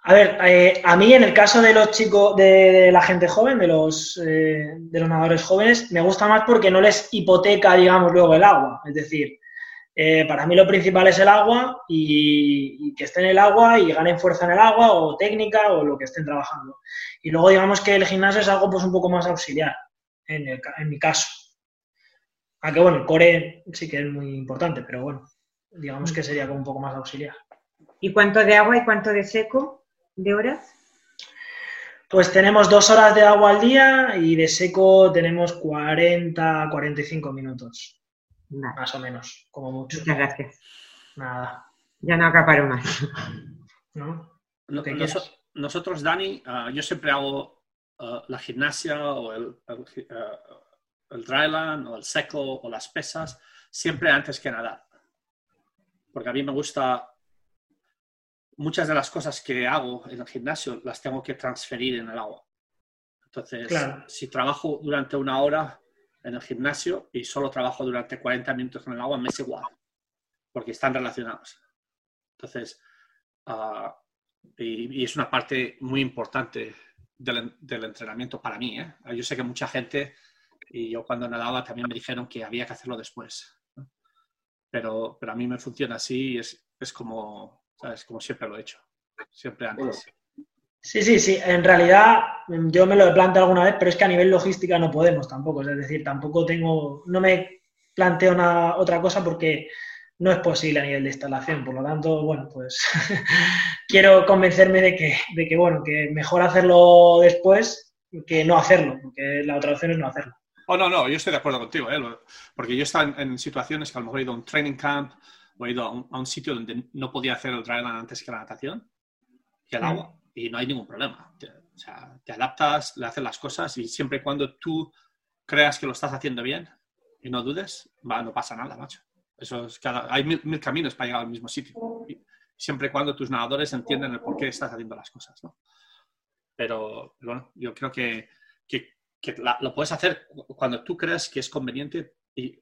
A ver, eh, a mí en el caso de los chicos, de, la gente joven, de los, eh, de los nadadores jóvenes, me gusta más porque no les hipoteca, digamos, luego el agua. Es decir, eh, para mí lo principal es el agua y, que estén en el agua y ganen fuerza en el agua o técnica o lo que estén trabajando. Y luego digamos que el gimnasio es algo pues un poco más auxiliar, en, en mi caso. Aunque bueno, el core sí que es muy importante, pero bueno, digamos que sería como un poco más auxiliar. ¿Y cuánto de agua y cuánto de seco? De horas? Pues tenemos dos horas de agua al día y de seco tenemos 40, 45 minutos. Más o menos, como mucho. Muchas gracias. Nada. Ya no acaparo más. ¿No? Lo que nosotros, Dani, ah, yo siempre hago ah, la gimnasia o el, el, ah, el dryland o el seco o las pesas siempre antes que nadar. Porque a mí me gusta muchas de las cosas que hago en el gimnasio las tengo que transferir en el agua. Entonces, si trabajo durante una hora en el gimnasio y solo trabajo durante 40 minutos en el agua, me es igual, porque están relacionados. Entonces, ah, y, es una parte muy importante del, entrenamiento para mí. ¿eh? Yo sé que mucha gente, y yo cuando nadaba también me dijeron que había que hacerlo después. Pero, pero a mí me funciona así y es, es como, ¿sabes? Como siempre lo he hecho, siempre antes. Sí, sí, sí. En realidad yo me lo he planteado alguna vez, pero es que a nivel logística no podemos tampoco. Es decir, tampoco tengo, no me planteo una, otra cosa porque no es posible a nivel de instalación. Por lo tanto, bueno, pues quiero convencerme de que, de que, bueno, que mejor hacerlo después que no hacerlo, porque la otra opción es no hacerlo. Oh, no, no, yo estoy de acuerdo contigo, ¿eh? porque yo he estado en, situaciones que a lo mejor he ido a un training camp o he ido a un, sitio donde no podía hacer el dryland antes que la natación y el mm. agua, y no hay ningún problema. o sea, te adaptas, le haces las cosas y siempre y cuando tú creas que lo estás haciendo bien y no dudes, va, no pasa nada, macho. Eso es cada, hay mil, caminos para llegar al mismo sitio. siempre y cuando tus nadadores entienden el por qué estás haciendo las cosas, ¿no? Pero, bueno, yo creo que, que, lo puedes hacer cuando tú creas que es conveniente y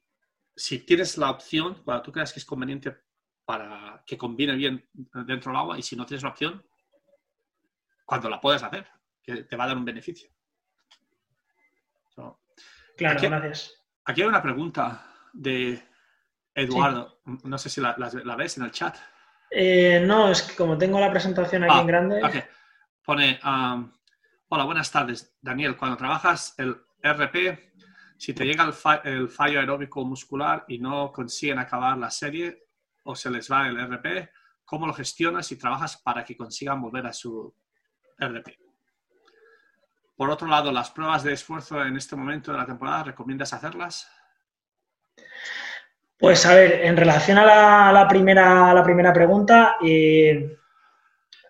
si tienes la opción, cuando tú creas que es conveniente para que combine bien dentro del agua y si no tienes la opción, cuando la puedes hacer, que te va a dar un beneficio. claro, gracias. Aquí hay una pregunta de Eduardo. No sé si la, ves en el chat. Eh, no, es que como tengo la presentación aquí ah, en grande. Pone, um, hola, buenas tardes, Daniel. Cuando trabajas el RP, si te llega el, fallo aeróbico muscular y no consiguen acabar la serie o se les va el RP, ¿cómo lo gestionas y trabajas para que consigan volver a su RP? Por otro lado, las pruebas de esfuerzo en este momento de la temporada, ¿recomiendas hacerlas? Pues a ver, en relación a la, primera, la primera pregunta, eh,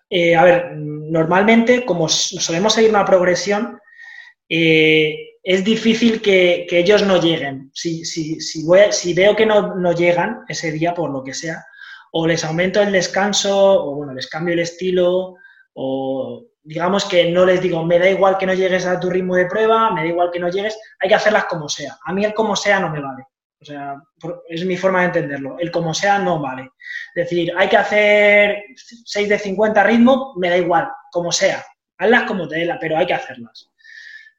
eh, a ver, normalmente, como solemos seguir una progresión, eh, es difícil que, ellos no lleguen. Si, veo que no, llegan ese día, por lo que sea, o les aumento el descanso, o bueno, les cambio el estilo, o digamos que no les digo, me da igual que no llegues a tu ritmo de prueba, me da igual que no llegues, hay que hacerlas como sea. A mí el como sea no me vale. O sea, es mi forma de entenderlo. El como sea no vale. Es decir, hay que hacer 6 de 50 ritmo, me da igual, como sea. Hazlas como te dé pero hay que hacerlas.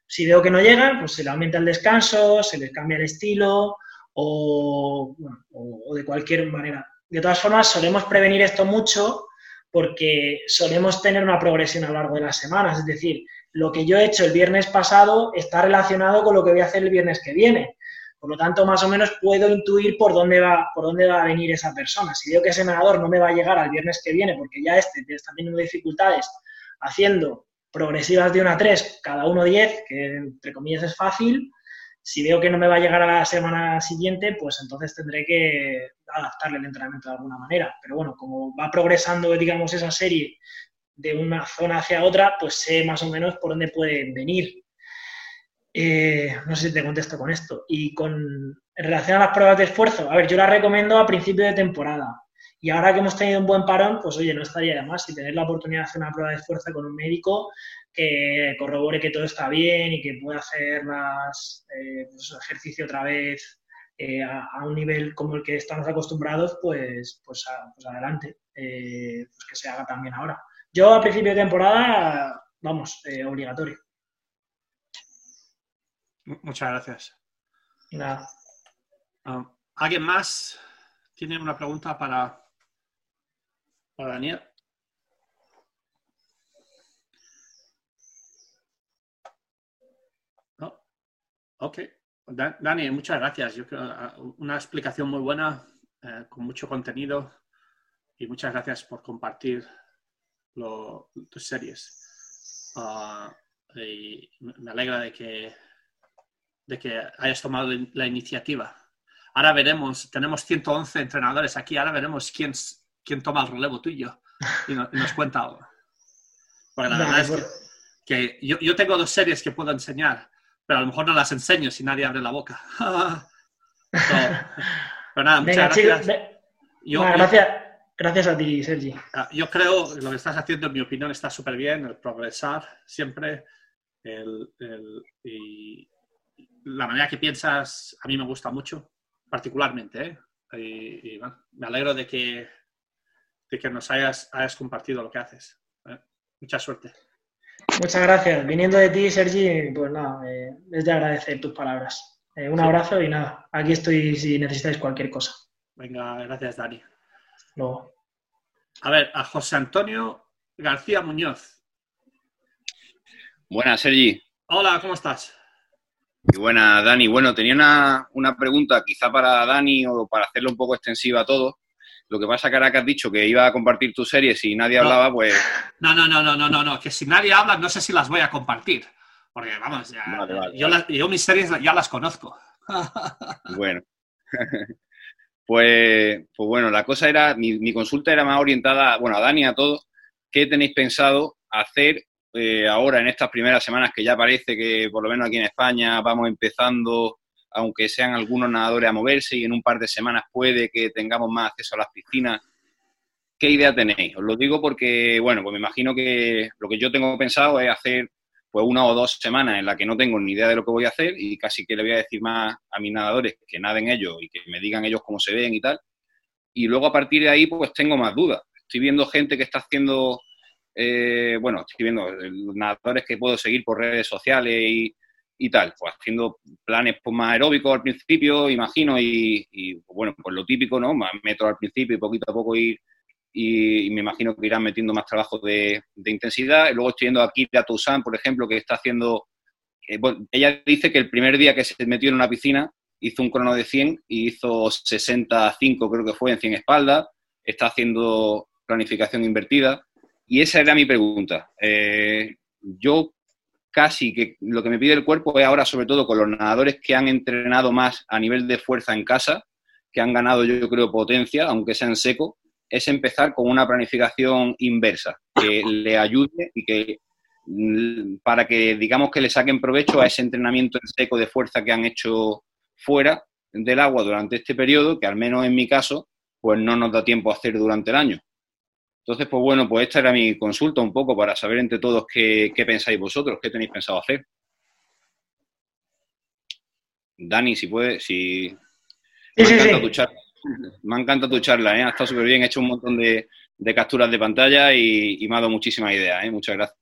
Si veo que no llegan, pues se le aumenta el descanso, se les cambia el estilo o, o de cualquier manera. De todas formas, solemos prevenir esto mucho porque solemos tener una progresión a lo largo de las semanas. Es decir, lo que yo he hecho el viernes pasado está relacionado con lo que voy a hacer el viernes que viene. Por lo tanto, más o menos puedo intuir por dónde va, por dónde va a venir esa persona. Si veo que ese nadador no me va a llegar al viernes que viene, porque ya este está teniendo dificultades haciendo progresivas de 1 a 3, cada uno 10, que entre comillas es fácil, si veo que no me va a llegar a la semana siguiente, pues entonces tendré que adaptarle el entrenamiento de alguna manera. Pero bueno, como va progresando, digamos, esa serie de una zona hacia otra, pues sé más o menos por dónde puede venir. Eh, no sé si te contesto con esto. Y con en relación a las pruebas de esfuerzo, a ver, yo las recomiendo a principio de temporada. Y ahora que hemos tenido un buen parón, pues oye, no estaría de más si tener la oportunidad de hacer una prueba de esfuerzo con un médico que corrobore que todo está bien y que pueda hacer más eh, pues, ejercicio otra vez eh, a, un nivel como el que estamos acostumbrados, pues, pues, pues adelante, eh, pues que se haga también ahora. Yo a principio de temporada, vamos, obligatorio. Muchas gracias. Nada. Ah, ¿Alguien más tiene una pregunta para, para Daniel? Ok. Dani, muchas gracias. Yo creo ah, una explicación muy buena, eh, con mucho contenido y muchas gracias por compartir tus series. Ah, me alegra de que, de que hayas tomado la iniciativa. Ahora veremos, tenemos 111 entrenadores aquí, ahora veremos quién, quién toma el relevo tuyo y, nos cuenta algo. Porque la verdad es que, yo, yo tengo dos series que puedo enseñar pero a lo mejor no las enseño si nadie abre la boca. pero nada, muchas gracias. gracias. Gracias a ti, Sergi. Ah, yo creo que lo que estás haciendo, en mi opinión, está súper bien, el progresar siempre. y la manera que piensas a mí me gusta mucho, particularmente. ¿eh? Y, me alegro de que, de que nos hayas, hayas compartido lo que haces. ¿eh? Mucha suerte. Muchas gracias. Viniendo de ti, Sergi, pues nada, eh, es de agradecer tus palabras. Eh, un abrazo y nada, aquí estoy si necesitáis cualquier cosa. Venga, gracias, Dani. Luego. A ver, a José Antonio García Muñoz. Buenas, Sergi. Hola, ¿cómo estás? Muy buena, Dani. Bueno, tenía una, una pregunta quizá para Dani o para hacerlo un poco extensiva a todo. Lo que pasa que ahora que has dicho que iba a compartir tus series y nadie hablaba, pues... No, no, no, no, no, no, no, que si nadie habla no sé si las voy a compartir. Porque, vamos, yo, mis series ya las conozco. bueno. pues, pues bueno, la cosa era, mi, consulta era más orientada, bueno, a Dani, a todos. ¿Qué tenéis pensado hacer eh, ahora en estas primeras semanas que ya parece que por lo menos aquí en España vamos empezando, aunque sean algunos nadadores a moverse y en un par de semanas puede que tengamos más acceso a las piscinas? ¿Qué idea tenéis? Os lo digo porque, bueno, pues me imagino que lo que yo tengo pensado es hacer pues una o dos semanas en la que no tengo ni idea de lo que voy a hacer y casi que le voy a decir más a mis nadadores que naden ellos y que me digan ellos cómo se ven y tal. Y luego a partir de ahí pues tengo más dudas. Estoy viendo gente que está haciendo, eh, bueno, estoy viendo nadadores que puedo seguir por redes sociales y, y tal, pues haciendo planes pues, más aeróbicos al principio, imagino, y, y bueno, pues lo típico, ¿no? Más metros al principio y poquito a poco ir y, me imagino que irán metiendo más trabajo de, intensidad. luego estoy viendo aquí a Toussaint, por ejemplo, que está haciendo... Eh, ella dice que el primer día que se metió en una piscina hizo un crono de 100 y hizo 65, creo que fue, en 100 espaldas. Está haciendo planificación invertida. Y esa era mi pregunta. Eh, yo casi que lo que me pide el cuerpo es ahora, sobre todo con los nadadores que han entrenado más a nivel de fuerza en casa, que han ganado, yo creo, potencia, aunque sea en seco, es empezar con una planificación inversa, que le ayude y que mm, para que digamos que le saquen provecho a ese entrenamiento en seco de fuerza que han hecho fuera del agua durante este periodo, que al menos en mi caso, pues no nos da tiempo a hacer durante el año. Entonces, pues bueno, pues esta era mi consulta un poco para saber entre todos qué, pensáis vosotros, qué tenéis pensado hacer. Dani, si puede, si... Sí, sí, sí. Me encanta tu charla, ¿eh? ha estado súper bien, he hecho un montón de, capturas de pantalla y, me ha dado muchísimas ideas. ¿eh? Muchas gracias.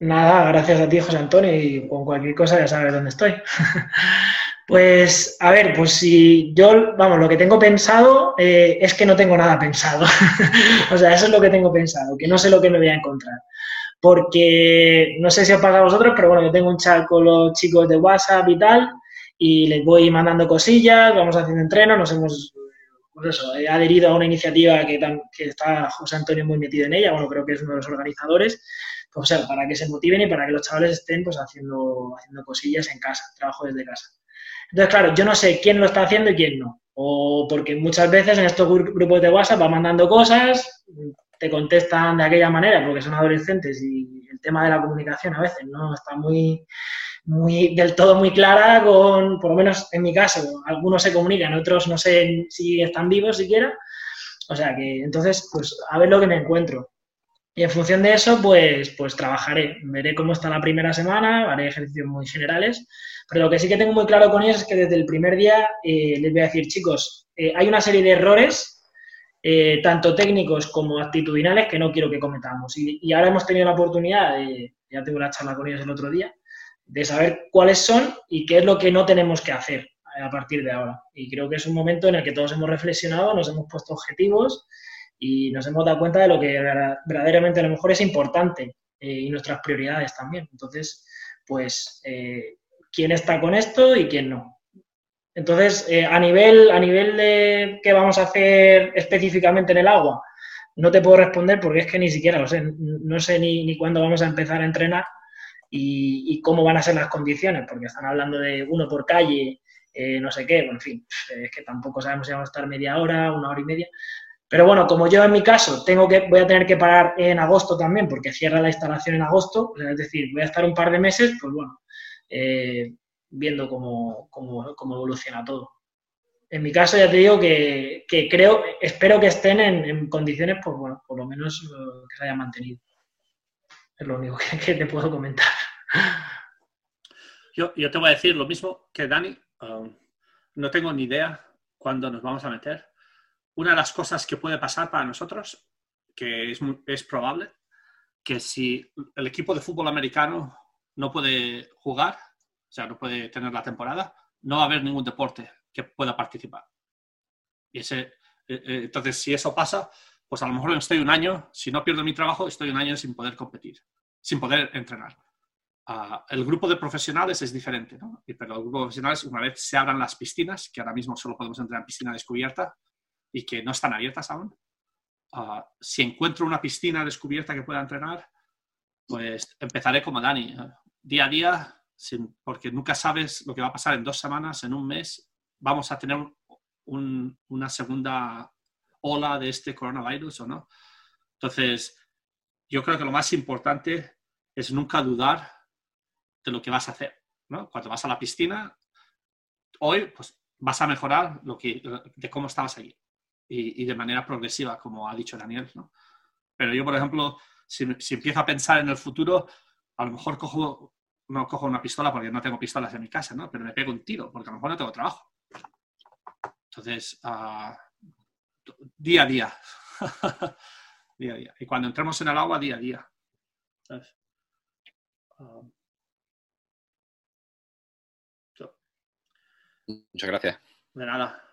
Nada, gracias a ti, José Antonio, y con cualquier cosa ya sabes dónde estoy. pues, a ver, pues si yo, vamos, lo que tengo pensado eh, es que no tengo nada pensado. o sea, eso es lo que tengo pensado, que no sé lo que me voy a encontrar. Porque no sé si os pasa a vosotros, pero bueno, yo tengo un chat con los chicos de WhatsApp y tal, y les voy mandando cosillas, vamos haciendo entrenos, nos hemos pues eso, he adherido a una iniciativa que, está José Antonio muy metido en ella, bueno, creo que es uno de los organizadores, pues, para que se motiven y para que los chavales estén pues haciendo, haciendo cosillas en casa, trabajo desde casa. Entonces, claro, yo no sé quién lo está haciendo y quién no. O porque muchas veces en estos grupos de WhatsApp va mandando cosas, te contestan de aquella manera porque son adolescentes y el tema de la comunicación a veces no está muy, muy, del todo muy clara con, por lo menos en mi caso, algunos se comunican, otros no sé si están vivos siquiera. O sea que entonces, pues a ver lo que me encuentro. Y en función de eso, pues, pues trabajaré. Veré cómo está la primera semana, haré ejercicios muy generales. Pero lo que sí que tengo muy claro con ellos es que desde el primer día eh, les voy a decir, chicos, eh, hay una serie de errores, eh, tanto técnicos como actitudinales, que no quiero que cometamos. Y, y ahora hemos tenido la oportunidad, de, ya tengo una charla con ellos el otro día, de saber cuáles son y qué es lo que no tenemos que hacer eh, a partir de ahora. Y creo que es un momento en el que todos hemos reflexionado, nos hemos puesto objetivos y nos hemos dado cuenta de lo que verdaderamente a lo mejor es importante eh, y nuestras prioridades también. Entonces, pues, eh, ¿quién está con esto y quién no? Entonces, a, nivel, a nivel de qué vamos a hacer específicamente en el agua, no te puedo responder porque es que ni siquiera lo sé. No sé ni, ni cuándo vamos a empezar a entrenar y, cómo van a ser las condiciones, porque están hablando de uno por calle, eh, no sé qué, bueno, en fin, es que tampoco sabemos si vamos a estar media hora, una hora y media. Pero bueno, como yo en mi caso tengo que, voy a tener que parar en agosto también, porque cierra la instalación en agosto, es decir, voy a estar un par de meses, pues bueno, eh, viendo cómo, cómo, cómo, evoluciona todo. En mi caso ya te digo que, que creo, espero que estén en, en, condiciones, pues bueno, por lo menos eh, que se hayan mantenido. Es lo único que, te puedo comentar. Yo, yo, te voy a decir lo mismo que Dani. Um, no tengo ni idea cuándo nos vamos a meter. Una de las cosas que puede pasar para nosotros, que es, es probable, que si el equipo de fútbol americano no puede jugar, o sea, no puede tener la temporada, no va a haber ningún deporte que pueda participar. Y ese, eh, eh, entonces, si eso pasa, pues a lo mejor estoy un año, si no pierdo mi trabajo, estoy un año sin poder competir, sin poder entrenar. Ah, el grupo de profesionales es diferente, ¿no? Pero el grupo de profesionales, una vez se abran las piscinas, que ahora mismo solo podemos entrar en piscina descubierta y que no están abiertas aún, ah, si encuentro una piscina descubierta que pueda entrenar, pues empezaré como Dani. día a día, porque nunca sabes lo que va a pasar en dos semanas, en un mes, vamos a tener una segunda ola de este coronavirus o no. Entonces, yo creo que lo más importante es nunca dudar de lo que vas a hacer. ¿no? Cuando vas a la piscina, hoy pues, vas a mejorar lo que, de cómo estabas allí y, de manera progresiva, como ha dicho Daniel. ¿no? Pero yo, por ejemplo, si, si, empiezo a pensar en el futuro, a lo mejor cojo, no cojo una pistola porque no tengo pistolas en mi casa, ¿no? pero me pego un tiro porque a lo mejor no tengo trabajo. Entonces, uh, día a día. día a día. Y cuando entremos en el agua, día a día. Um, Muchas gracias. De nada.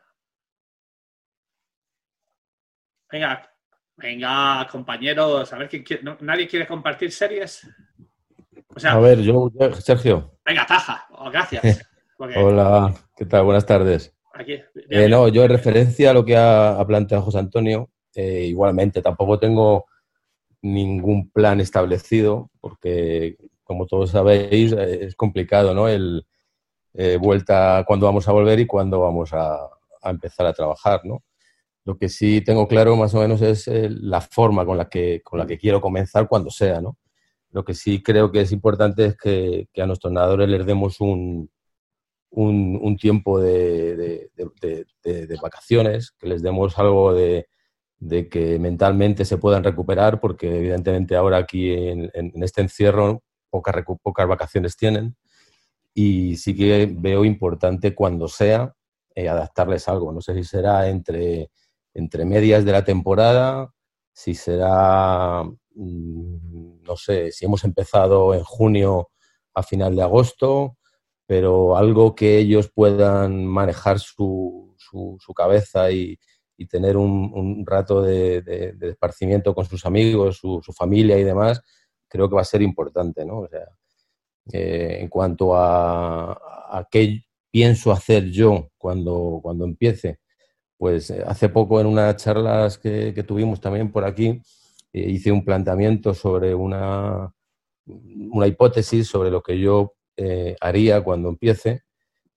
Venga, venga, compañeros, a ver quién quiere. ¿Nadie quiere compartir series? a ver, yo, Sergio. Venga, taja, oh, gracias. Hola, ¿qué tal? Buenas tardes. Eh, no, yo en referencia a lo que ha, planteado José Antonio, eh, igualmente tampoco tengo ningún plan establecido, porque como todos sabéis, eh, es complicado, ¿no? El vuelta, cuándo vamos a volver y cuándo vamos a, empezar a trabajar, ¿no? Lo que sí tengo claro más o menos es la forma con la, que, con la que quiero comenzar cuando sea, ¿no? Lo que sí creo que es importante es que a nuestros nadadores les demos un, un, tiempo de, vacaciones, que les demos algo de, que mentalmente se puedan recuperar, porque evidentemente ahora aquí en, este encierro pocas, pocas vacaciones tienen. Y sí que veo importante cuando sea eh, adaptarles algo. No sé si será entre, entre medias de la temporada, si será, mm, no sé, si hemos empezado en junio a final de agosto, pero algo que ellos puedan manejar su, su, cabeza y, tener un, rato de, de, esparcimiento con sus amigos, su, su, familia y demás, creo que va a ser importante, ¿no? O sea, eh, en cuanto a, a, qué pienso hacer yo cuando, cuando empiece, pues eh, hace poco en unas charlas que, que tuvimos también por aquí, eh, hice un planteamiento sobre una, una hipótesis sobre lo que yo eh, haría cuando empiece.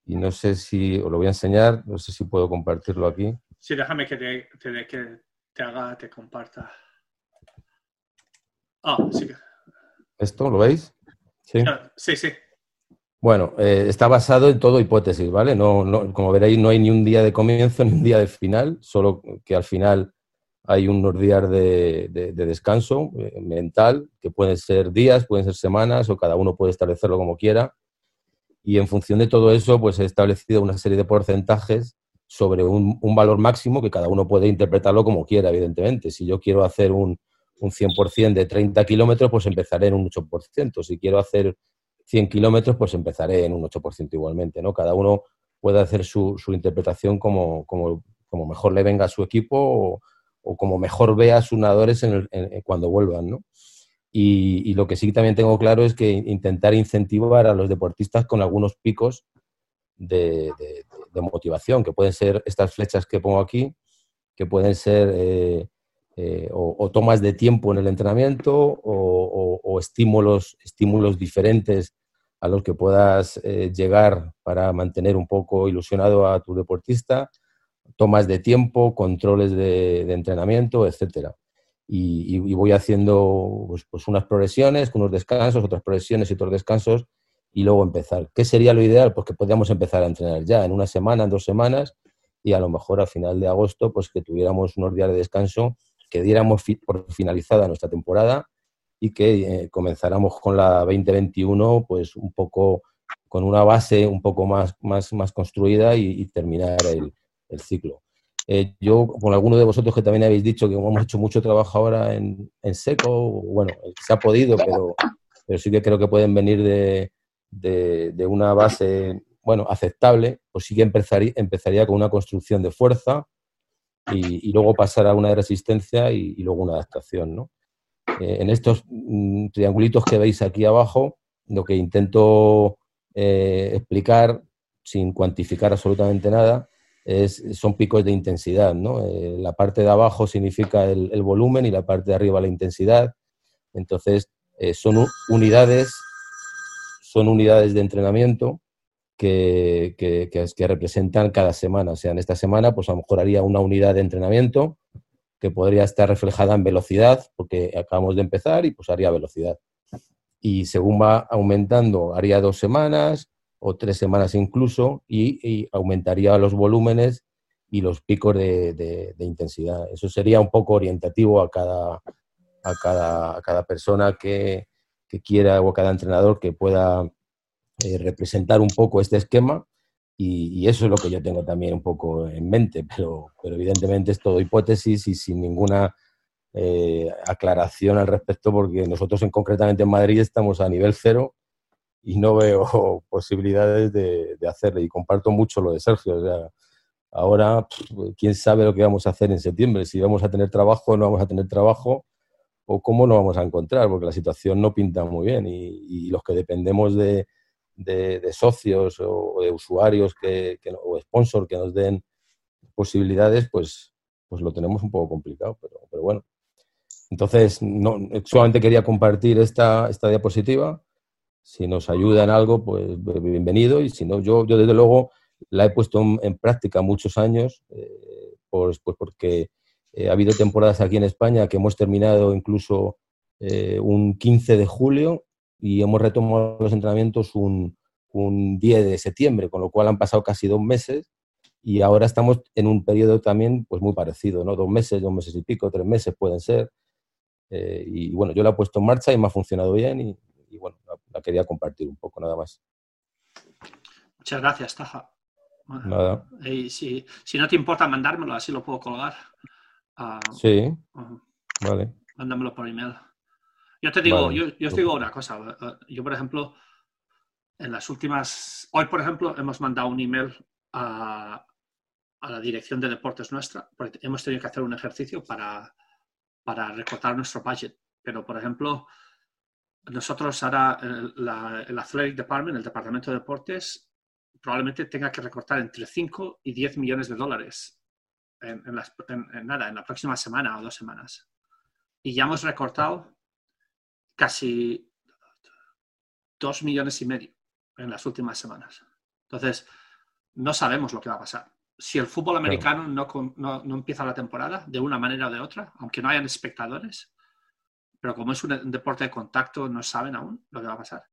Y no sé si, os lo voy a enseñar, no sé si puedo compartirlo aquí. Sí, déjame que te, que te haga, te comparta. Ah, sí. ¿Esto lo veis? Sí, sí. sí. Bueno, eh, está basado en todo hipótesis, ¿vale? No, no, como veréis, no hay ni un día de comienzo ni un día de final, solo que al final hay unos días de, descanso eh, mental, que pueden ser días, pueden ser semanas, o cada uno puede establecerlo como quiera. Y en función de todo eso, pues he establecido una serie de porcentajes sobre un, valor máximo que cada uno puede interpretarlo como quiera, evidentemente. Si yo quiero hacer un, un 100% de 30 kilómetros, pues empezaré en un 8%. Si quiero hacer 100 kilómetros, pues empezaré en un 8% igualmente. ¿no? Cada uno puede hacer su, interpretación como, mejor le venga a su equipo o, como mejor vea a sus nadadores cuando vuelvan, ¿no? Y, lo que sí también tengo claro es que intentar incentivar a los deportistas con algunos picos de, motivación, que pueden ser estas flechas que pongo aquí, que pueden ser eh, eh, o, tomas de tiempo en el entrenamiento o, estímulos, estímulos diferentes a los que puedas eh, llegar para mantener un poco ilusionado a tu deportista tomas de tiempo, controles de, entrenamiento, etcétera. Y, voy haciendo pues, pues, unas progresiones, unos descansos, otras progresiones y otros descansos, y luego empezar. ¿Qué sería lo ideal? Pues que podíamos empezar a entrenar ya en una semana, en dos semanas, y a lo mejor a final de agosto, pues que tuviéramos unos días de descanso, que diéramos por finalizada nuestra temporada y que eh, comenzáramos con la 2021, pues un poco con una base un poco más, más, construida y terminar el, ciclo. Eh, yo, con alguno de vosotros que también habéis dicho que hemos hecho mucho trabajo ahora en, seco, bueno, se ha podido, pero, pero sí que creo que pueden venir de, de, una base, bueno, aceptable, pues sí que empezaría con una construcción de fuerza y, luego pasar a una de resistencia y, luego una adaptación, ¿no? Eh, en estos mm, triangulitos que veis aquí abajo, lo que intento eh, explicar, sin cuantificar absolutamente nada, son picos de intensidad. ¿no? Eh, la parte de abajo significa el, volumen y la parte de arriba la intensidad. Entonces, son unidades, son unidades de entrenamiento que, representan cada semana. O sea, en esta semana, pues a lo mejor haría una unidad de entrenamiento que podría estar reflejada en velocidad, porque acabamos de empezar y pues haría velocidad. Y según va aumentando, haría dos semanas o tres semanas incluso, y, aumentaría los volúmenes y los picos de, intensidad. Eso sería un poco orientativo a cada persona que, que quiera o a cada entrenador que pueda eh, representar un poco este esquema y, eso es lo que yo tengo también un poco en mente, pero, pero evidentemente es todo hipótesis y sin ninguna eh, aclaración al respecto porque nosotros en, concretamente en Madrid estamos a nivel cero y no veo posibilidades de, de hacerle y comparto mucho lo de Sergio. O sea, ahora, quién sabe lo que vamos a hacer en septiembre, si vamos a tener trabajo o no vamos a tener trabajo o cómo nos vamos a encontrar, porque la situación no pinta muy bien y los que dependemos de, de, socios o, de usuarios que, o sponsors que nos den posibilidades, pues, pues lo tenemos un poco complicado, pero, pero bueno. Entonces, no, solamente quería compartir esta, esta diapositiva. Si nos ayuda en algo, pues bienvenido. Y si no, yo, yo desde luego la he puesto en, práctica muchos años, pues, pues porque ha habido temporadas aquí en España que hemos terminado incluso eh, un 15 de julio y hemos retomado los entrenamientos un, un 10 de septiembre, con lo cual han pasado casi dos meses y ahora estamos en un periodo también pues muy parecido, ¿no? Dos meses, dos meses y pico, tres meses pueden ser. Eh, y bueno, yo la he puesto en marcha y me ha funcionado bien y, bueno, la, quería compartir un poco nada más. Muchas gracias, Taja. Nada. Y si, si, no te importa mandármelo, así lo puedo colgar. Ah, sí. vale. Mándamelo por email. Yo te digo, yo, yo, te digo una cosa. Yo, por ejemplo, en las últimas... Hoy, por ejemplo, hemos mandado un email a, a la dirección de deportes nuestra, porque hemos tenido que hacer un ejercicio para, para recortar nuestro budget. Pero, por ejemplo, nosotros ahora, el, Athletic Department, el Departamento de Deportes, probablemente tenga que recortar entre 5 y 10 millones de dólares en, en, nada, en la próxima semana o dos semanas. Y ya hemos recortado casi dos millones y medio en las últimas semanas. Entonces, no sabemos lo que va a pasar. Si el fútbol americano no, no, empieza la temporada de una manera o de otra, aunque no hayan espectadores, pero como es un, deporte de contacto, no saben aún lo que va a pasar.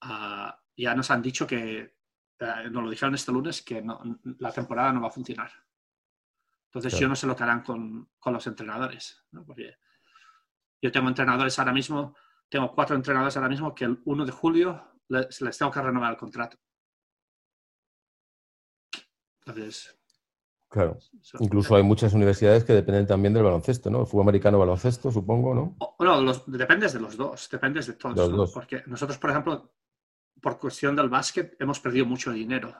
Ah, ya nos han dicho que, eh, nos lo dijeron este lunes, que la temporada no va a funcionar. Entonces yo no sé lo que harán con, con los entrenadores. Porque yo tengo entrenadores ahora mismo tengo cuatro entrenadores ahora mismo que el 1 de julio les, les tengo que renovar el contrato. Entonces. Claro. Incluso hay muchas universidades que dependen también del baloncesto, ¿no? El fútbol americano, baloncesto, supongo, ¿no? No, los, dependes de los dos, dependes de todos. Porque nosotros, por ejemplo, por cuestión del básquet, hemos perdido mucho dinero.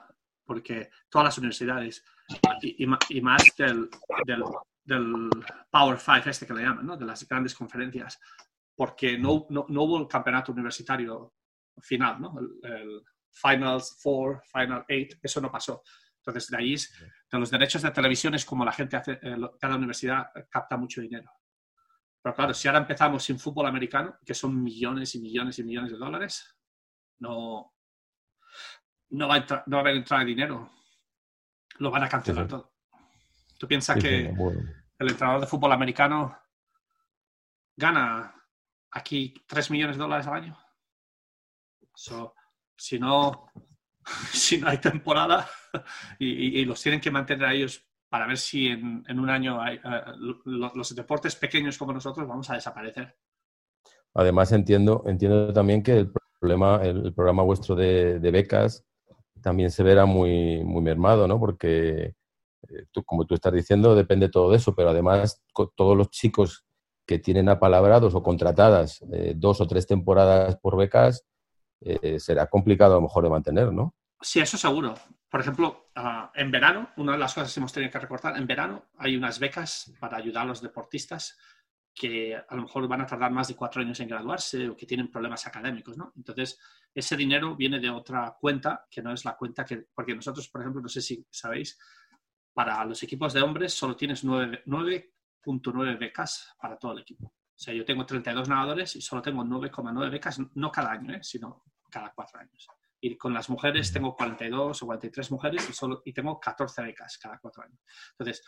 Porque todas las universidades, y, más del, del, del, Power Five, este que le llaman, ¿no? De las grandes conferencias, porque no, no, no, hubo el campeonato universitario final, ¿no? El, Finals 4, Final 8, eso no pasó. Entonces, de ahí, de los derechos de televisión es como la gente hace, eh, cada universidad capta mucho dinero. Pero claro, si ahora empezamos sin fútbol americano, que son millones y millones y millones de dólares, no, no, va, a no va a haber entrada de dinero. Lo van a cancelar todo. ¿Tú piensas que el entrenador de fútbol americano gana aquí 3 millones de dólares al año. si, no, si no hay temporada y, los tienen que mantener a ellos para ver si en, un año hay, eh, los, deportes pequeños como nosotros vamos a desaparecer. Además, entiendo, entiendo también que el problema, el, programa vuestro de, becas también se verá muy, muy mermado, ¿no? Porque, eh, como tú estás diciendo, depende todo de eso, pero además todos los chicos que tienen apalabrados o contratadas eh, dos o tres temporadas por becas, eh, será complicado a lo mejor de mantener, ¿no? Sí, eso seguro. Por ejemplo, ah, en verano, una de las cosas que hemos tenido que recortar, en verano hay unas becas para ayudar a los deportistas que a lo mejor van a tardar más de cuatro años en graduarse o que tienen problemas académicos, ¿no? Entonces, ese dinero viene de otra cuenta que no es la cuenta que, porque nosotros, por ejemplo, no sé si sabéis, para los equipos de hombres solo tienes nueve, nueve 9 becas para todo el equipo. O sea, yo tengo 32 nadadores y solo tengo 9,9 becas, no cada año, ¿eh? sino cada cuatro años. Y con las mujeres tengo 42 o 43 mujeres y, solo, y tengo 14 becas cada cuatro años. Entonces,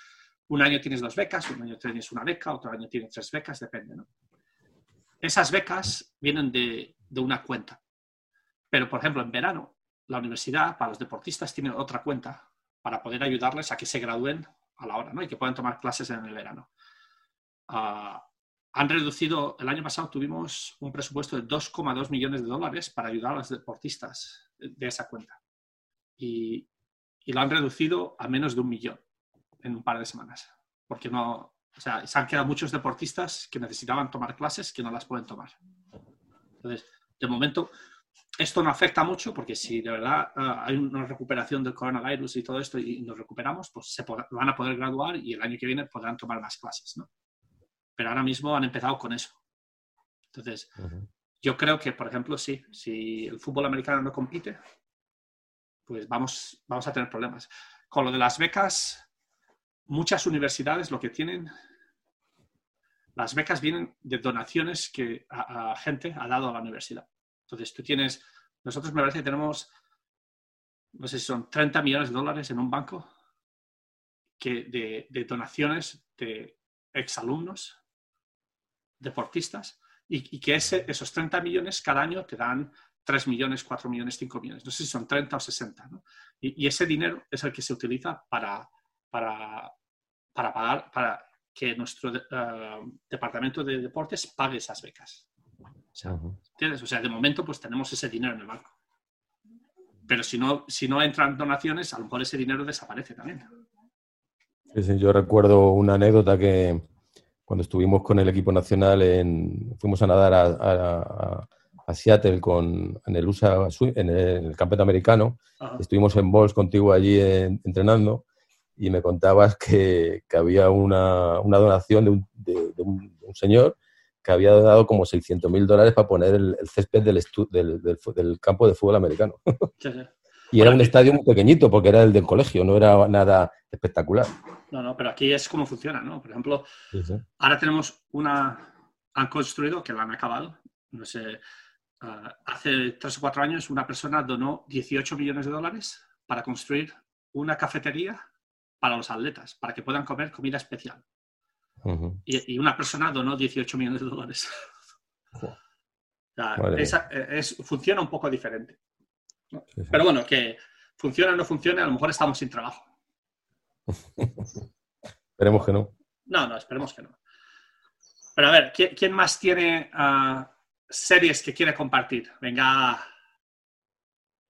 un año tienes dos becas, un año tienes una beca, otro año tienes tres becas, depende. ¿no? Esas becas vienen de, de una cuenta. Pero, por ejemplo, en verano, la universidad para los deportistas tiene otra cuenta para poder ayudarles a que se gradúen a la hora ¿no? y que puedan tomar clases en el verano. Uh, han reducido, el año pasado tuvimos un presupuesto de 2,2 millones de dólares para ayudar a los deportistas de esa cuenta. Y, y, lo han reducido a menos de un millón en un par de semanas. Porque no, o sea, se han quedado muchos deportistas que necesitaban tomar clases que no las pueden tomar. Entonces, de momento, esto no afecta mucho porque si de verdad uh, hay una recuperación del coronavirus y todo esto y nos recuperamos, pues se van a poder graduar y el año que viene podrán tomar más clases, ¿no? pero ahora mismo han empezado con eso. Entonces, yo creo que, por ejemplo, sí, si el fútbol americano no compite, pues vamos, vamos a tener problemas. Con lo de las becas, muchas universidades lo que tienen, las becas vienen de donaciones que a, gente ha dado a la universidad. Entonces, tú tienes, nosotros me parece que tenemos, no sé si son 30 millones de dólares en un banco que de, de donaciones de exalumnos deportistas y, que ese, esos 30 millones cada año te dan 3 millones, 4 millones, 5 millones. No sé si son 30 o 60. ¿no? Y, ese dinero es el que se utiliza para, para, para pagar, para que nuestro eh, departamento de deportes pague esas becas. O sea, de momento pues tenemos ese dinero en el banco. Pero si no, si no entran donaciones, a lo mejor ese dinero desaparece también. yo recuerdo una anécdota que, cuando estuvimos con el equipo nacional, en, fuimos a nadar a, Seattle con, en el USA, en el, campeonato americano. Estuvimos en Balls contigo allí entrenando y me contabas que, que había una, una, donación de un, de, un, señor que había dado como 600 mil dólares para poner el, césped del, del, del, campo de fútbol americano. y era un estadio muy pequeñito porque era el del colegio, no era nada espectacular. No, no, pero aquí es como funciona, ¿no? Por ejemplo, ahora tenemos una, han construido, que la han acabado, no sé, ah, hace tres o cuatro años una persona donó 18 millones de dólares para construir una cafetería para los atletas, para que puedan comer comida especial. Y, una persona donó 18 millones de dólares. es, funciona un poco diferente. Pero bueno, que funcione o no funcione, a lo mejor estamos sin trabajo. esperemos que no. No, no, esperemos que no. Pero a ver, ¿quién, más tiene ah, series que quiere compartir? Venga.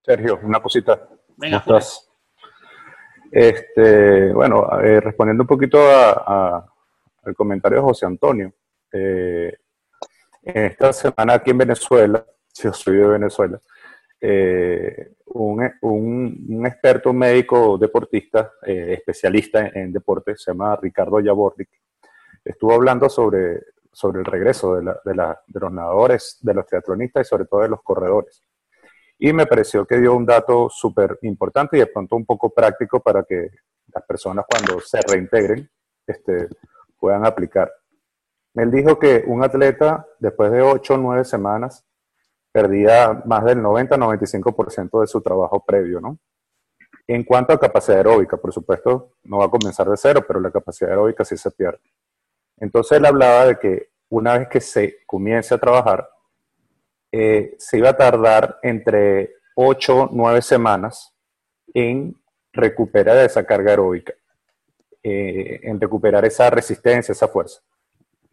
Sergio, una cosita. Venga, Este, bueno, respondiendo un poquito al comentario de José Antonio. Eh, esta semana aquí en Venezuela, yo soy de Venezuela, eh, un, un, experto médico deportista, eh, especialista en, deportes, se llama Ricardo Yabordic, estuvo hablando sobre, sobre el regreso de, la, de, la, de, los nadadores, de los triatlonistas y sobre todo de los corredores. Y me pareció que dio un dato súper importante y de pronto un poco práctico para que las personas cuando se reintegren este, puedan aplicar. Él dijo que un atleta después de 8 o 9 semanas perdía más del 90-95% de su trabajo previo, ¿no? En cuanto a capacidad aeróbica, por supuesto, no va a comenzar de cero, pero la capacidad aeróbica sí se pierde. Entonces él hablaba de que una vez que se comience a trabajar, eh, se iba a tardar entre 8 o 9 semanas en recuperar esa carga aeróbica, eh, en recuperar esa resistencia, esa fuerza.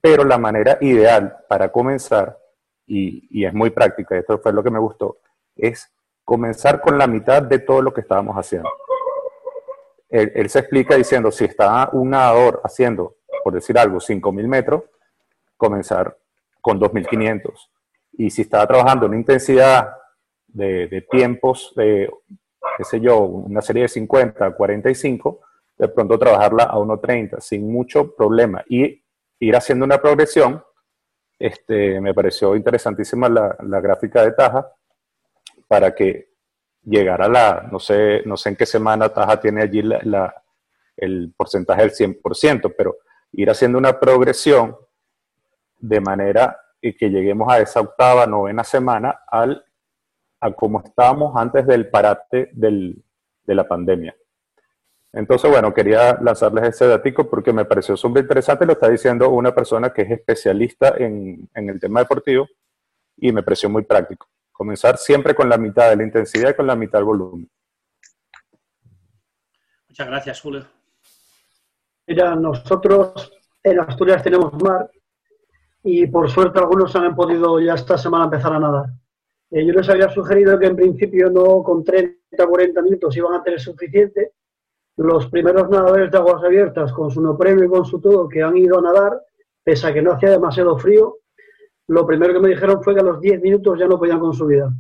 Pero la manera ideal para comenzar y, es muy práctica, esto fue lo que me gustó, es comenzar con la mitad de todo lo que estábamos haciendo. Él, se explica diciendo, si está un nadador haciendo, por decir algo, 5.000 metros, comenzar con 2.500. Y si estaba trabajando una intensidad de, tiempos de, qué sé yo, una serie de 50, 45, de pronto trabajarla a 1.30 sin mucho problema y ir haciendo una progresión este, me pareció interesantísima la, gráfica de Taja para que llegara a la, no sé, no sé en qué semana Taja tiene allí el porcentaje del 100%, pero ir haciendo una progresión de manera que lleguemos a esa octava, novena semana al, a cómo estábamos antes del parate de la pandemia. Entonces, bueno, quería lanzarles ese datico porque me pareció súper interesante, lo está diciendo una persona que es especialista en, en el tema deportivo y me pareció muy práctico. Comenzar siempre con la mitad de la intensidad y con la mitad del volumen. Muchas gracias, Julio. Mira, nosotros en Asturias tenemos mar y por suerte algunos han podido ya esta semana empezar a nadar. Eh, yo les había sugerido que en principio no con 30 o 40 minutos iban a tener suficiente. Los primeros nadadores de aguas abiertas con su no premio y con su todo que han ido a nadar, pese a que no hacía demasiado frío, lo primero que me dijeron fue que a los 10 minutos ya no podían con su vida.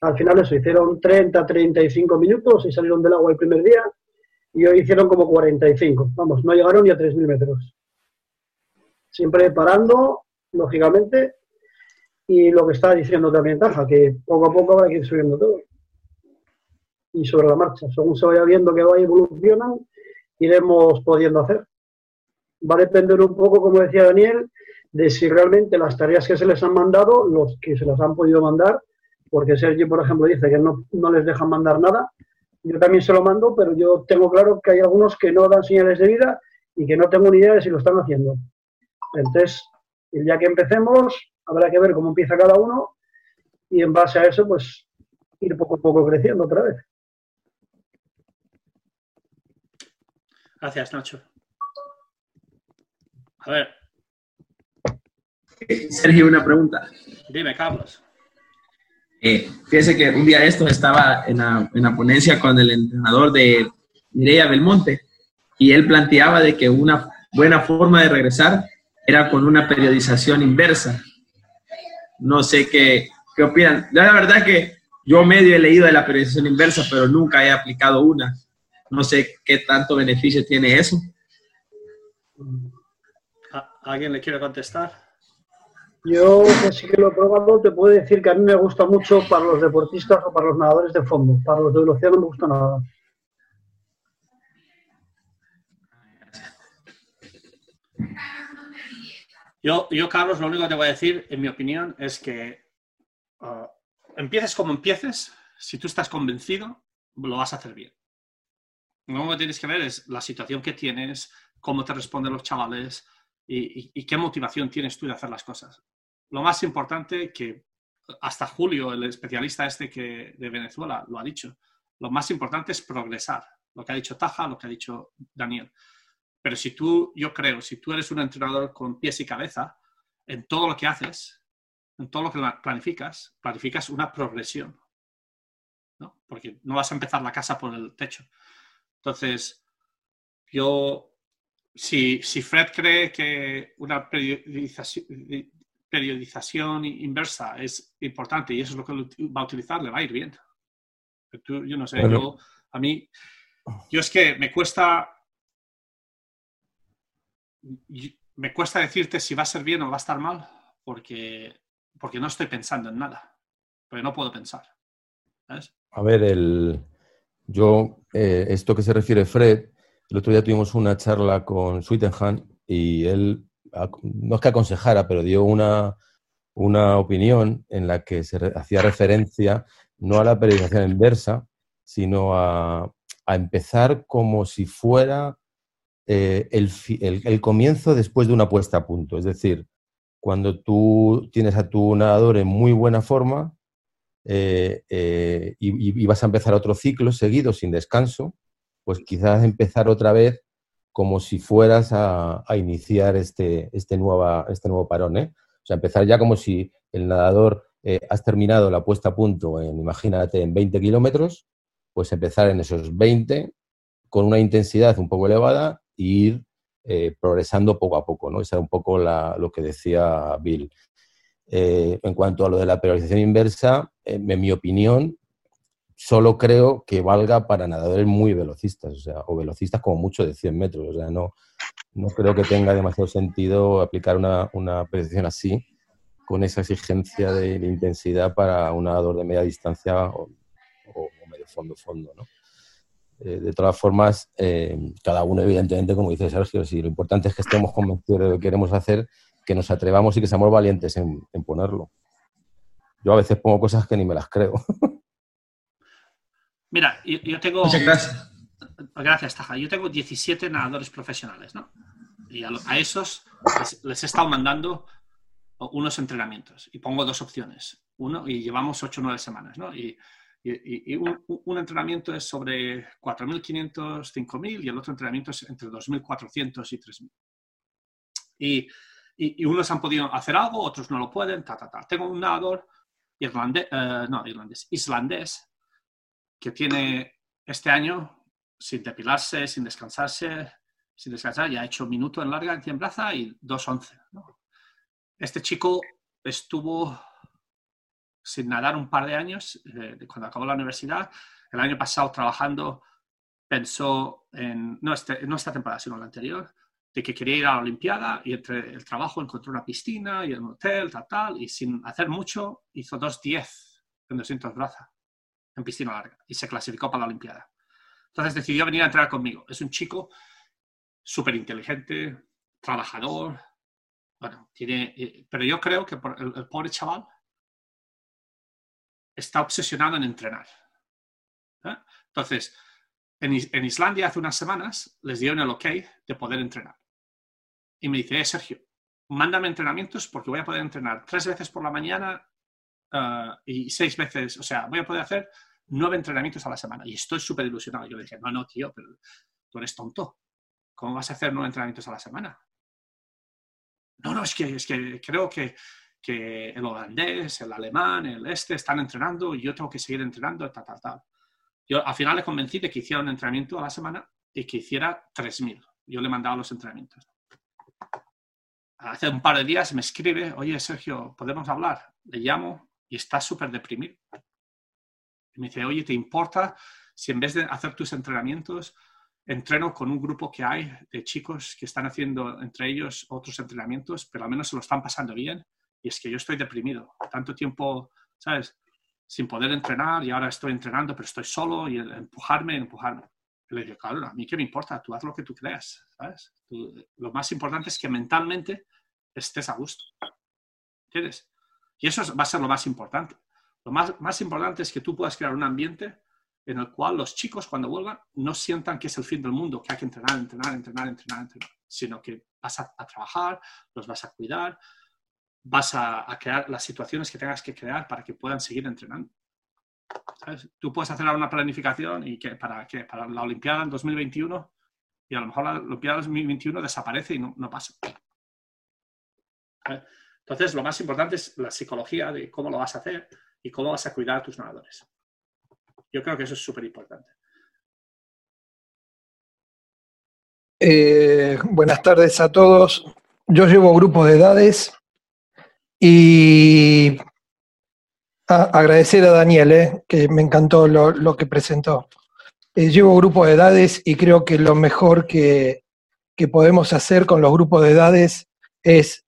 Al final eso, hicieron 30, 35 minutos y salieron del agua el primer día y hoy hicieron como 45. Vamos, no llegaron ni a 3.000 metros. Siempre parando, lógicamente, y lo que está diciendo también Taja, que poco a poco habrá que ir subiendo todo. Y sobre la marcha, según se vaya viendo que va evolucionando, iremos pudiendo hacer. Va a depender un poco, como decía Daniel, de si realmente las tareas que se les han mandado, los que se las han podido mandar, porque Sergio, por ejemplo, dice que no, no les dejan mandar nada, yo también se lo mando, pero yo tengo claro que hay algunos que no dan señales de vida y que no tengo ni idea de si lo están haciendo. Entonces, el día que empecemos, habrá que ver cómo empieza cada uno y en base a eso, pues ir poco a poco creciendo otra vez. Gracias, Nacho. A ver, Sergio, una pregunta. Dime, Carlos. Eh, fíjese que un día de estos estaba en la, ponencia con el entrenador de Mireia Belmonte y él planteaba de que una buena forma de regresar era con una periodización inversa. No sé qué, qué opinan. La verdad que yo medio he leído de la periodización inversa, pero nunca he aplicado una. No sé qué tanto beneficio tiene eso. ¿Alguien le quiere contestar? Yo, que sí que lo he probado, te puedo decir que a mí me gusta mucho para los deportistas o para los nadadores de fondo. Para los de velocidad no me gusta nada. Yo, yo, Carlos, lo único que te voy a decir, en mi opinión, es que uh, empieces como empieces, si tú estás convencido, lo vas a hacer bien. Lo que tienes que ver es la situación que tienes, cómo te responden los chavales y, y qué motivación tienes tú de hacer las cosas lo más importante que hasta Julio, el especialista este que, de Venezuela, lo ha dicho, lo más importante es progresar, lo que ha dicho Taja, lo que ha dicho Daniel. Pero si tú, yo creo, si tú eres un entrenador con pies y cabeza, en todo lo que haces, en todo lo que planificas, planificas una progresión. ¿no? Porque no vas a empezar la casa por el techo. Entonces, yo, si, si Fred cree que una periodización, periodización inversa es importante y eso es lo que va a utilizar, le va a ir bien. yo no sé, yo, a mí, yo es que me cuesta, me cuesta decirte si va a ser bien o va a estar mal, porque, porque no estoy pensando en nada, porque no puedo pensar. A ver, el, yo, eh, esto que se refiere Fred, el otro día tuvimos una charla con Sweetenham y él no es que aconsejara, pero dio una, opinión en la que se hacía referencia no a la periodización inversa, sino a, empezar como si fuera eh, el, comienzo después de una puesta a punto. Es decir, cuando tú tienes a tu nadador en muy buena forma eh, eh, y, vas a empezar otro ciclo seguido sin descanso, pues quizás empezar otra vez como si fueras a, iniciar este, este, nueva, este nuevo parón. ¿eh? O sea, empezar ya como si el nadador eh, has terminado la puesta a punto, en, imagínate, en 20 kilómetros, pues empezar en esos 20 con una intensidad un poco elevada e ir progresando poco a poco. ¿no? Esa es un poco lo que decía Bill. en cuanto a lo de la periodización inversa, en mi opinión, solo creo que valga para nadadores muy velocistas, o sea, o velocistas como mucho de 100 metros. O sea, no, no creo que tenga demasiado sentido aplicar una, una precisión así, con esa exigencia de, intensidad para un nadador de media distancia o, medio fondo-fondo. Eh, de todas formas, eh, cada uno, evidentemente, como dice Sergio, si lo importante es que estemos convencidos de lo que queremos hacer, que nos atrevamos y que seamos valientes en, en ponerlo. Yo a veces pongo cosas que ni me las creo. Mira, yo, tengo... Muchas gracias. Gracias, Taja. Yo tengo 17 nadadores profesionales, ¿no? Y a, esos les, he estado mandando unos entrenamientos y pongo dos opciones. Uno, y llevamos 8 o 9 semanas, ¿no? Y, un, entrenamiento es sobre 4.500, 5.000 y el otro entrenamiento es entre 2.400 y 3.000. Y, y, unos han podido hacer algo, otros no lo pueden, ta, ta, ta. Tengo un nadador irlandés, eh, no, irlandés, islandés, que tiene este año, sin depilarse, sin descansarse, sin descansar, ya ha hecho minuto en larga en 100 plaza y 2.11. ¿no? Este chico estuvo sin nadar un par de años, eh, cuando acabó la universidad. El año pasado trabajando pensó en, no, este, no esta temporada, sino la anterior, de que quería ir a la Olimpiada y entre el trabajo encontró una piscina y un hotel, tal, tal, y sin hacer mucho hizo 2.10 en 200 brazas en piscina larga y se clasificó para la Olimpiada. Entonces decidió venir a entrenar conmigo. Es un chico súper inteligente, trabajador, bueno, tiene, eh, pero yo creo que el, pobre chaval está obsesionado en entrenar. ¿eh? Entonces, en, en, Islandia hace unas semanas les dieron el ok de poder entrenar y me dice, eh, Sergio, mándame entrenamientos porque voy a poder entrenar tres veces por la mañana ah, y seis veces, o sea, voy a poder hacer nueve entrenamientos a la semana. Y estoy súper ilusionado. Yo dije, no, no, tío, pero tú eres tonto. ¿Cómo vas a hacer nueve entrenamientos a la semana? No, no, es que, es que creo que, que el holandés, el alemán, el este están entrenando y yo tengo que seguir entrenando, tal, tal, tal. Yo al final le convencí de que hiciera un entrenamiento a la semana y que hiciera 3.000. Yo le mandaba los entrenamientos hace un par de días me escribe, oye Sergio, ¿podemos hablar? Le llamo y está súper deprimido. Me dice, oye, ¿te importa si en vez de hacer tus entrenamientos, entreno con un grupo que hay de chicos que están haciendo entre ellos otros entrenamientos, pero al menos se lo están pasando bien? Y es que yo estoy deprimido. Tanto tiempo, ¿sabes? Sin poder entrenar y ahora estoy entrenando, pero estoy solo y empujarme, empujarme. Le digo, claro, a mí qué me importa, tú haz lo que tú creas, ¿sabes? lo más importante es que mentalmente estés a gusto. ¿Entiendes? Y eso va a ser lo más importante. Lo más, más importante es que tú puedas crear un ambiente en el cual los chicos cuando vuelvan no sientan que es el fin del mundo, que hay que entrenar, entrenar, entrenar, entrenar, entrenar, sino que vas a, trabajar, los vas a cuidar, vas a, crear las situaciones que tengas que crear para que puedan seguir entrenando. Tú puedes hacer una planificación y que para, que la Olimpiada en 2021 y a lo mejor la Olimpiada 2021 desaparece y no, no pasa. Entonces, lo más importante es la psicología de cómo lo vas a hacer y cómo vas a cuidar a tus nadadores. Yo creo que eso es súper importante. Eh, buenas tardes a todos. Yo llevo grupos de edades y agradecer a Daniel, eh, que me encantó lo, que presentó. Eh, llevo grupos de edades y creo que lo mejor que, que podemos hacer con los grupos de edades es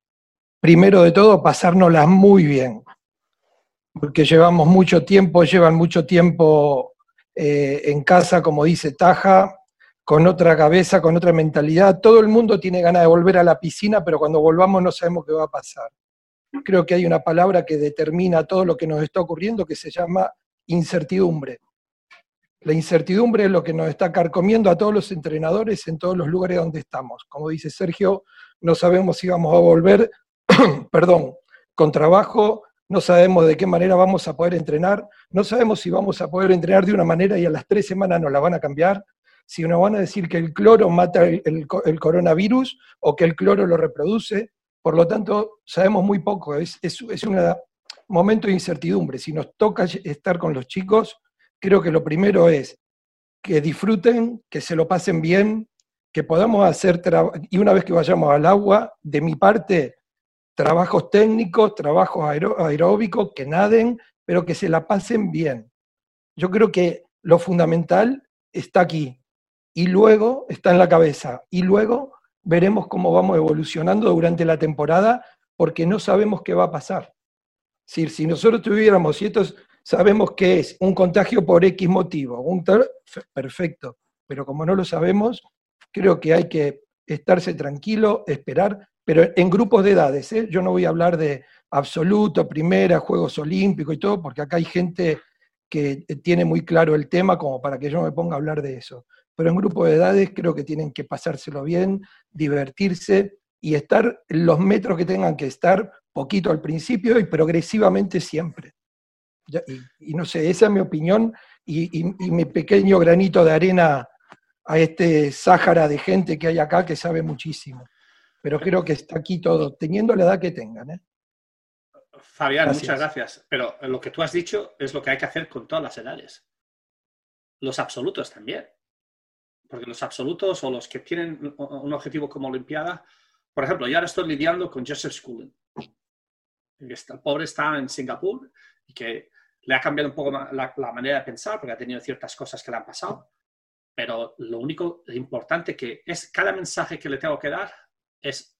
primero de todo, pasárnoslas muy bien, porque llevamos mucho tiempo, llevan mucho tiempo eh, en casa, como dice Taja, con otra cabeza, con otra mentalidad. Todo el mundo tiene ganas de volver a la piscina, pero cuando volvamos no sabemos qué va a pasar. Creo que hay una palabra que determina todo lo que nos está ocurriendo que se llama incertidumbre. La incertidumbre es lo que nos está carcomiendo a todos los entrenadores en todos los lugares donde estamos. Como dice Sergio, no sabemos si vamos a volver perdón, con trabajo, no sabemos de qué manera vamos a poder entrenar, no sabemos si vamos a poder entrenar de una manera y a las tres semanas nos la van a cambiar, si nos van a decir que el cloro mata el, coronavirus o que el cloro lo reproduce. Por lo tanto, sabemos muy poco, es, es, un momento de incertidumbre. Si nos toca estar con los chicos, creo que lo primero es que disfruten, que se lo pasen bien, que podamos hacer, y una vez que vayamos al agua, de mi parte, trabajos técnicos, trabajos aeróbicos, que naden, pero que se la pasen bien. Yo creo que lo fundamental está aquí y luego está en la cabeza y luego veremos cómo vamos evolucionando durante la temporada porque no sabemos qué va a pasar. Si, si nosotros tuviéramos, y esto sabemos que es un contagio por X motivo, perfecto, pero como no lo sabemos, creo que hay que estarse tranquilo, esperar, pero en grupos de edades. ¿eh? Yo no voy a hablar de absoluto, primera, Juegos Olímpicos y todo, porque acá hay gente que tiene muy claro el tema como para que yo me ponga a hablar de eso. Pero en grupos de edades creo que tienen que pasárselo bien, divertirse y estar los metros que tengan que estar, poquito al principio y progresivamente siempre. Y, no sé, esa es mi opinión y, mi pequeño granito de arena a este Sáhara de gente que hay acá que sabe muchísimo. Pero creo que está aquí todo, teniendo la edad que tengan. ¿eh? Fabián, muchas gracias. Pero lo que tú has dicho es lo que hay que hacer con todas las edades. Los absolutos también. Porque los absolutos o los que tienen un objetivo como Olimpiada, por ejemplo, yo ahora estoy lidiando con Joseph Schooling. El pobre está en Singapur y que le ha cambiado un poco la, manera de pensar porque ha tenido ciertas cosas que le han pasado. Pero lo único importante que es cada mensaje que le tengo que dar es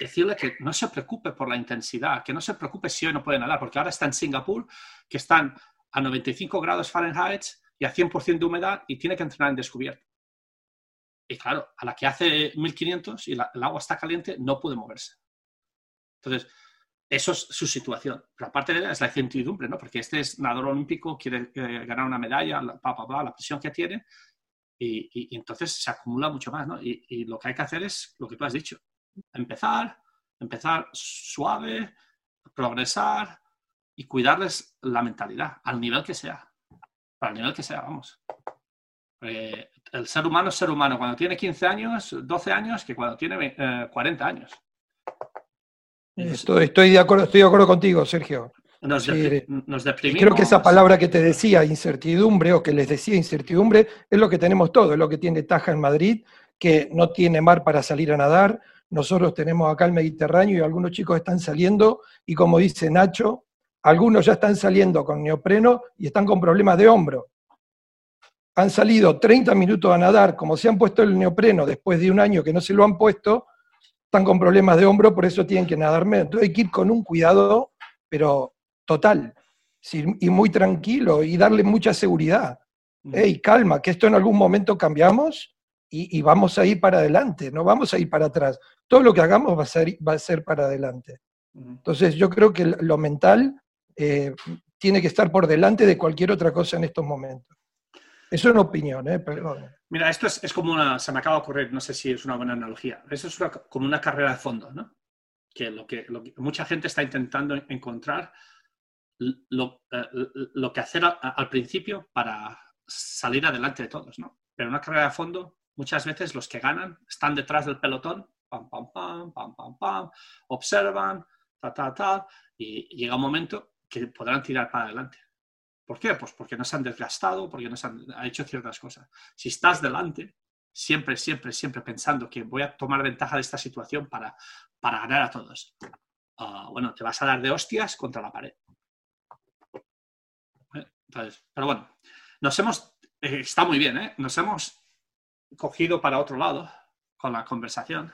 decirle que no se preocupe por la intensidad, que no se preocupe si hoy no puede nadar, porque ahora está en Singapur, que están a 95 grados Fahrenheit y a 100% de humedad y tiene que entrenar en descubierto. Y claro, a la que hace 1500 y el agua está caliente, no puede moverse. Entonces, eso es su situación. Pero aparte de eso es la incertidumbre, ¿no? Porque este es nadador olímpico, quiere eh, ganar una medalla, la, la presión que tiene, y, entonces se acumula mucho más, ¿no? y, lo que hay que hacer es lo que tú has dicho, empezar, empezar suave, progresar y cuidarles la mentalidad, al nivel que sea. Al nivel que sea, vamos. el ser humano es ser humano cuando tiene 15 años, 12 años, que cuando tiene 40 eh, años. Estoy, estoy, de acuerdo, estoy de acuerdo contigo, Sergio. Nos, deprimimos. Creo que esa palabra que te decía, incertidumbre, o que les decía incertidumbre, es lo que tenemos todo, es lo que tiene Taja en Madrid, que no tiene mar para salir a nadar, nosotros tenemos acá el Mediterráneo y algunos chicos están saliendo y como dice Nacho, algunos ya están saliendo con neopreno y están con problemas de hombro. Han salido 30 minutos a nadar, como se han puesto el neopreno después de un año que no se lo han puesto, están con problemas de hombro, por eso tienen que nadar menos. Entonces hay que ir con un cuidado, pero total, y muy tranquilo y darle mucha seguridad. Hey, calma, que esto en algún momento cambiamos y, vamos a ir para adelante, no vamos a ir para atrás. Todo lo que hagamos va a ser, va a ser para adelante. Entonces yo creo que lo mental eh, tiene que estar por delante de cualquier otra cosa en estos momentos. Eso es una opinión, ¿eh? Perdón. Mira, esto es, como una, se me acaba de ocurrir, no sé si es una buena analogía. Eso es como una carrera de fondo, ¿no? Que lo, que mucha gente está intentando encontrar lo, eh, lo que hacer al principio para salir adelante de todos, ¿no? Pero una carrera de fondo muchas veces los que ganan están detrás del pelotón, pam, pam, pam, pam, pam, pam, observan, ta, ta, ta, y llega un momento que podrán tirar para adelante. ¿Por qué? Pues porque no se han desgastado, porque no se han, hecho ciertas cosas. Si estás delante, siempre, siempre, siempre pensando que voy a tomar ventaja de esta situación para, para ganar a todos, ah, bueno, te vas a dar de hostias contra la pared. Eh, pero bueno, nos hemos, eh, está muy bien, ¿eh? Nos hemos cogido para otro lado con la conversación.